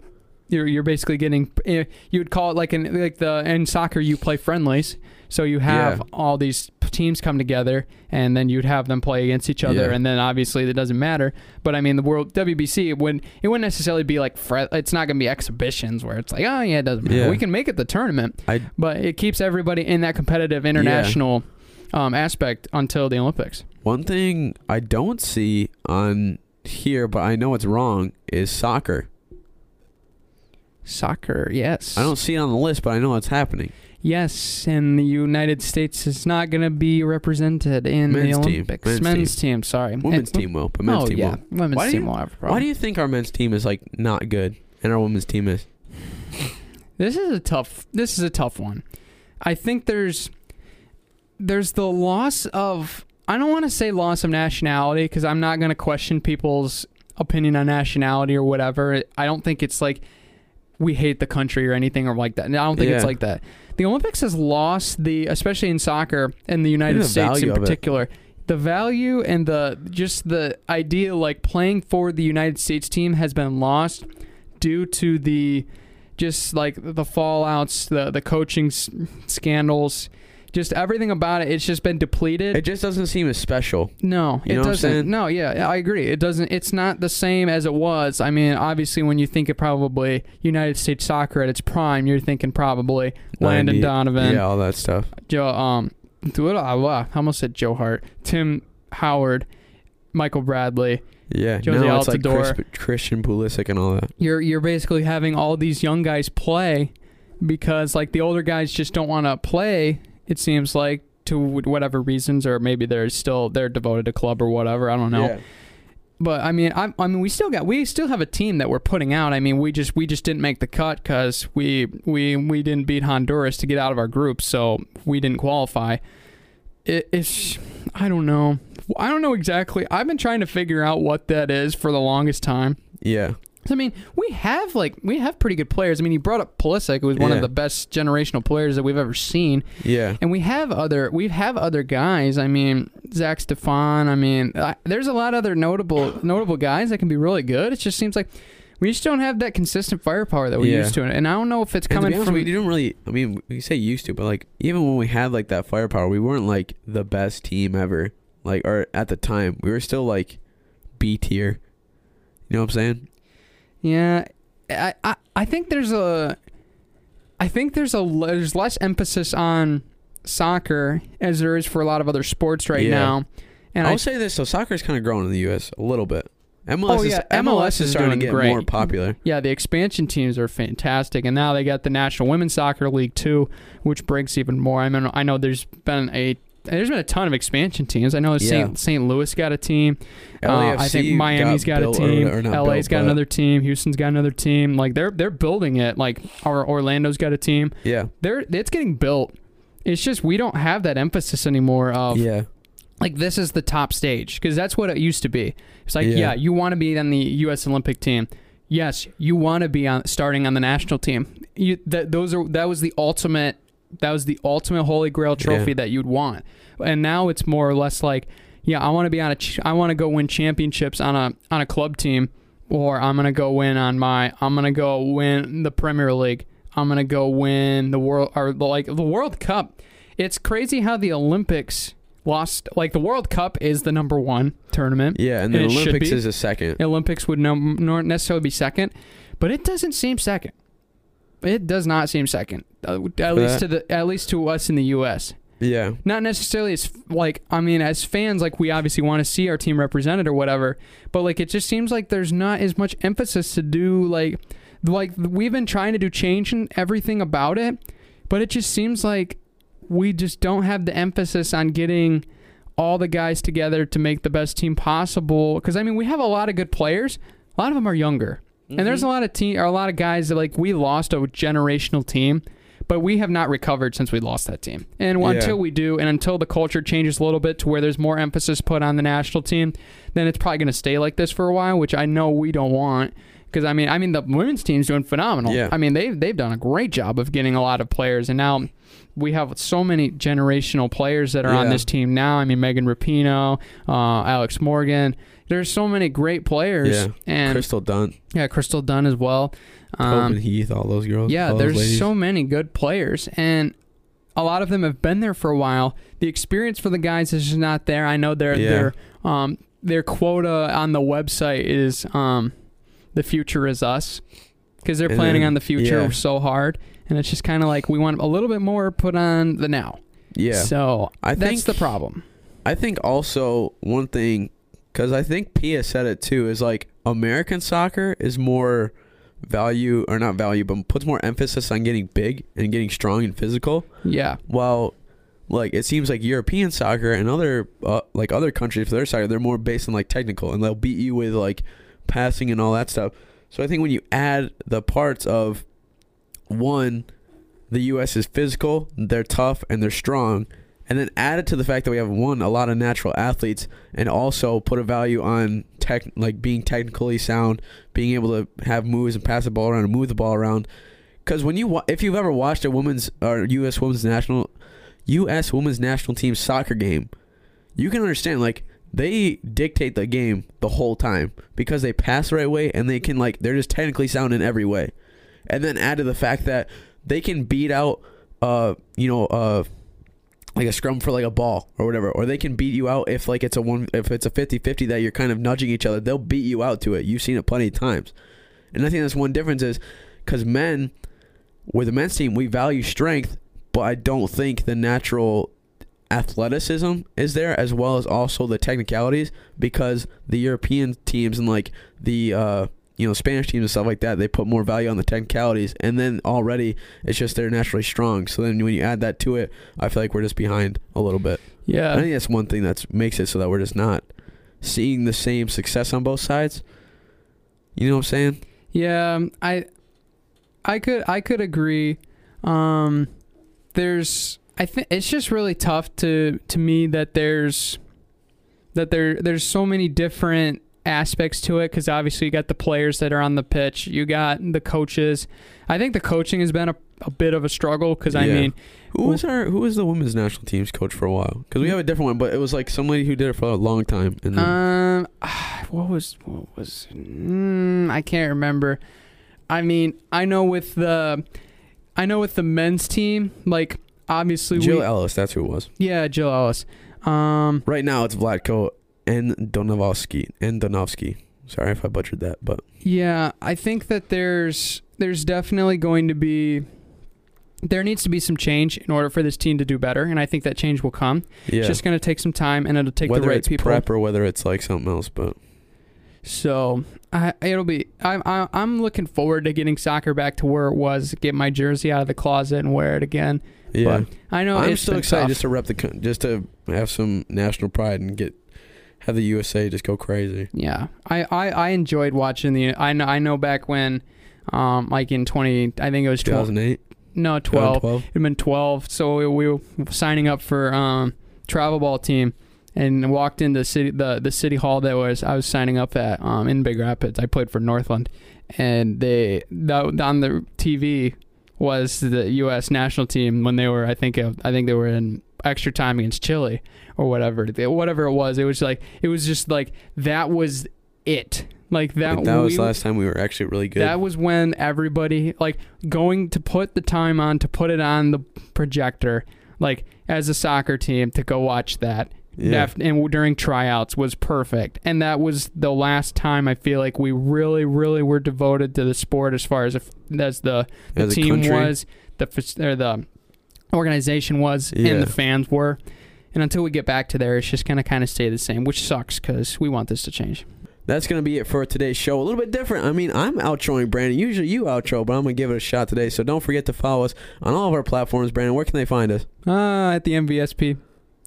you're you're basically getting eh, you would call it like in like the in soccer you play friendlies so you have Yeah. all these teams come together and then you'd have them play against each other Yeah. and then obviously it doesn't matter but I mean the world WBC it wouldn't it wouldn't necessarily be like it's not going to be exhibitions where it's like oh yeah it doesn't matter we can make it the tournament I but it keeps everybody in that competitive international um, aspect until the Olympics One thing I don't see on here, but I know it's wrong, is soccer. soccer yes I don't see it on the list, but I know it's happening. Yes, and the United States is not going to be represented in Men's the team. Olympics. Men's Men's, team. sorry. Women's And- team will, but men's oh, team yeah. won't. Women's Why team you- will have a problem. Why do you think our men's team is like not good and our women's team is? This is a tough. This is a tough one. I think there's there's the loss of. I don't want to say loss of nationality because I'm not going to question people's opinion on nationality or whatever. I don't think it's like we hate the country or anything or like that. I don't think it's like that. The Olympics has lost the, especially in soccer and the United the States in particular, the value and the just the idea like playing for the United States team has been lost due to the just like the fallouts, the the coaching s- scandals, just everything about it. It's just been depleted. It just doesn't seem as special. No, You it know what I'm doesn't. No, yeah, I agree. It doesn't. It's not the same as it was. I mean, obviously, when you think of probably United States soccer at its prime, you're thinking probably Landon Donovan, Yeah, all that stuff. Joe. Um, I almost said Joe Hart, Tim Howard, Michael Bradley. Yeah, Josie now it's like Chris, Christian Pulisic and all that. You're you're basically having all these young guys play because like the older guys just don't want to play. It seems like to whatever reasons, or maybe they're still they're devoted to club or whatever. I don't know. Yeah. But I mean, I, I mean, we still got we still have a team that we're putting out. I mean, we just we just didn't make the cut because we we we didn't beat Honduras to get out of our group, so we didn't qualify. It, it's I don't know. I don't know exactly. I've been trying to figure out what that is for the longest time. Yeah. I mean, we have like we have pretty good players. I mean, you brought up Pulisic, who was one Yeah. of the best generational players that we've ever seen. Yeah. And we have other we have other guys. I mean, Zack Steffen. I mean, I, there's a lot of other notable notable guys that can be really good. It just seems like we just don't have that consistent firepower that we Yeah. used to. And I don't know if it's coming honest, from we didn't really. I mean, we say used to, but like even when we had like that firepower, we weren't like the best team ever. Like, or at the time, we were still like B tier. You know what I'm saying? Yeah, I, I I think there's a I think there's a there's less emphasis on soccer as there is for a lot of other sports right Yeah. now. And I'll I say this: so soccer is kind of growing in the U.S. a little bit. MLS Oh, is yeah, MLS, MLS is is starting to get great. more popular. Yeah, the expansion teams are fantastic, and now they got the National Women's Soccer League too, which breaks even more. I mean, I know there's been a there's been a ton of expansion teams. I know Yeah. St. St. Louis got a team. Uh, I think Miami's got, built- a team. or not LA's built, got another team. Houston's got another team. Like they're they're building it. Like our Orlando's got a team. Yeah, They're it's getting built. It's just we don't have that emphasis anymore of yeah, like this is the top stage because that's what it used to be. It's like Yeah. yeah, you want to be on the U.S. Olympic team. Yes, you want to be on starting on the national team. You that those are that was the ultimate that was the ultimate holy grail trophy Yeah. that you'd want. And now it's more or less like yeah, I want to be on a ch- I want to go win championships on a on a club team or I'm going to go win on my I'm going to go win the Premier League. I'm going to go win the world or the, like the World Cup. It's crazy how the Olympics lost like the World Cup is the number 1 tournament. yeah. And the And Olympics is a second. Olympics would no, not necessarily be second, but it doesn't seem second. It does not seem second, at least to the at least to us in the U.S. Yeah, Not necessarily as like I mean, as fans, like we obviously want to see our team represented or whatever, but like it just seems like there's not as much emphasis to do like like we've been trying to do change and everything about it, but it just seems like we just don't have the emphasis on getting all the guys together to make the best team possible. Because I mean, we have a lot of good players. A lot of them are younger, and there's Mm-hmm. a lot of team or a lot of guys that like we lost a generational team, but we have not recovered since we lost that team. And Yeah. until we do, and until the culture changes a little bit to where there's more emphasis put on the national team, then it's probably going to stay like this for a while, which I know we don't want. Because I mean, I mean the women's team's doing phenomenal. Yeah. I mean they've they've done a great job of getting a lot of players, and now we have so many generational players that are on this team now. I mean Megan Rapinoe, uh, Alex Morgan. There's so many great players, Yeah. and Crystal Dunn, yeah, Crystal Dunn as well. Um, Tobin Heath, all those girls. yeah, there's ladies. so many good players, and a lot of them have been there for a while. The experience for the guys is just not there. I know their Yeah. their um their quota on the website is um the future is us because they're And planning then- on the future yeah. so hard, and it's just kind of like we want a little bit more put on the now. Yeah, So I that's think the problem. I think also one thing, because I think Pia said it too, is like American soccer is more value or not value, but puts more emphasis on getting big and getting strong and physical. Yeah, While like it seems like European soccer and other uh, like other countries for their soccer, they're more based on like technical and they'll beat you with like passing and all that stuff. So I think when you add the parts of one, the U.S. is physical, they're tough, and they're strong, and then add it to the fact that we have one a lot of natural athletes, and also put a value on tech like being technically sound, being able to have moves and pass the ball around and move the ball around. Because when you wa- if you've ever watched a women's or U.S. women's national U.S. women's national team soccer game, you can understand like they dictate the game the whole time because they pass the right way and they can like they're just technically sound in every way, and then add to the fact that they can beat out uh you know uh like a scrum for like a ball or whatever or they can beat you out if like it's a one if it's a 50-50 that you're kind of nudging each other they'll beat you out to it. You've seen it plenty of times. And i think that's one difference is because men with the men's team we value strength but i don't think the natural athleticism is there as well as also the technicalities because the european teams and like the uh you know spanish teams and stuff like that they put more value on the technicalities and then already it's just they're naturally strong so then when you add that to it i feel like we're just behind a little bit Yeah. i think that's one thing that makes it so that we're just not seeing the same success on both sides you know what i'm saying Yeah, um, I I could I could agree. Um there's I think it's just really tough to to me that there's that there there's so many different aspects to it cuz obviously you got the players that are on the pitch, you got the coaches. I think the coaching has been a, a bit of a struggle cuz I mean, who was our who was the women's national team's coach for a while because we have a different one but it was like somebody who did it for a long time and then, Um, what was what was? Mm, I can't remember. I mean, I know with the, I know with the men's team, like obviously jill we, ellis that's who it was yeah, Jill Ellis. Um, Right now it's Vlatko Andonovski and Donovsky. Sorry if I butchered that, but yeah, I think that there's there's definitely going to be there needs to be some change in order for this team to do better, and I think that change will come. Yeah. It's just going to take some time, and it'll take whether the right it's people. prep or whether it's like something else, but So I, it'll be. I'm I, I'm looking forward to getting soccer back to where it was. Get my jersey out of the closet and wear it again. yeah. But I know I'm it's still excited tough. just to rep the just to have some national pride and get have the USA just go crazy. Yeah, I, I, I enjoyed watching the. I know I know back when, um, like in twenty, I think it was twelve. 2008, No, twelve. 2012. It'd been twelve. So we, we were signing up for um travel ball team, and walked into city the the city hall that was I was signing up at um in Big Rapids. I played for Northland, and they that, on the TV was the U.S. national team when they were I think I think they were in extra time against Chile or whatever whatever it was. It was like it was just like that was it. Like that. Like, that was we- the last time we were actually really good. that was when everybody like going to put the time on to put it on the projector, like as a soccer team to go watch that. yeah. And during tryouts was perfect, and that was the last time I feel like we really, really were devoted to the sport as far as if, as the, the As team was, the or the organization was, Yeah. and the fans were. And until we get back to there, it's just gonna kind of stay the same, which sucks because we want this to change. That's gonna be it for today's show. A little bit different. I mean, I'm outroing Brandon. Usually you outro, but I'm gonna give it a shot today. So don't forget to follow us on all of our platforms. Brandon, where can they find us? Ah, at the MVSP.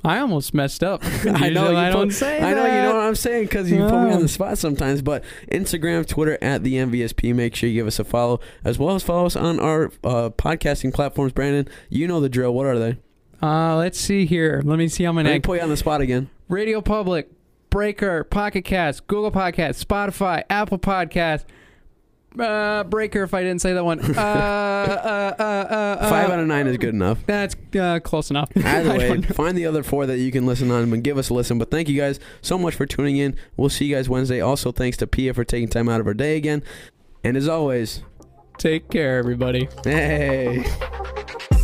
I almost messed up. I know you I don't put- say I know you know what I'm saying because you put me on the spot sometimes. But Instagram, Twitter at the MVSP. Make sure you give us a follow as well as follow us on our uh, podcasting platforms. Brandon, you know the drill. What are they? Uh, let's see here. Let me see how many. me put you on the spot again. Radio Public, Breaker, Pocket Cast, Google Podcast, Spotify, Apple Podcast, uh, Breaker. If I didn't say that one, uh, uh, uh, uh, uh, Five out of nine is good enough. That's uh, close enough. Either I way, don't know. find the other four that you can listen on and give us a listen. But thank you guys so much for tuning in. We'll see you guys Wednesday. Also, thanks to Pia for taking time out of her day again. And as always, Take care, everybody. hey.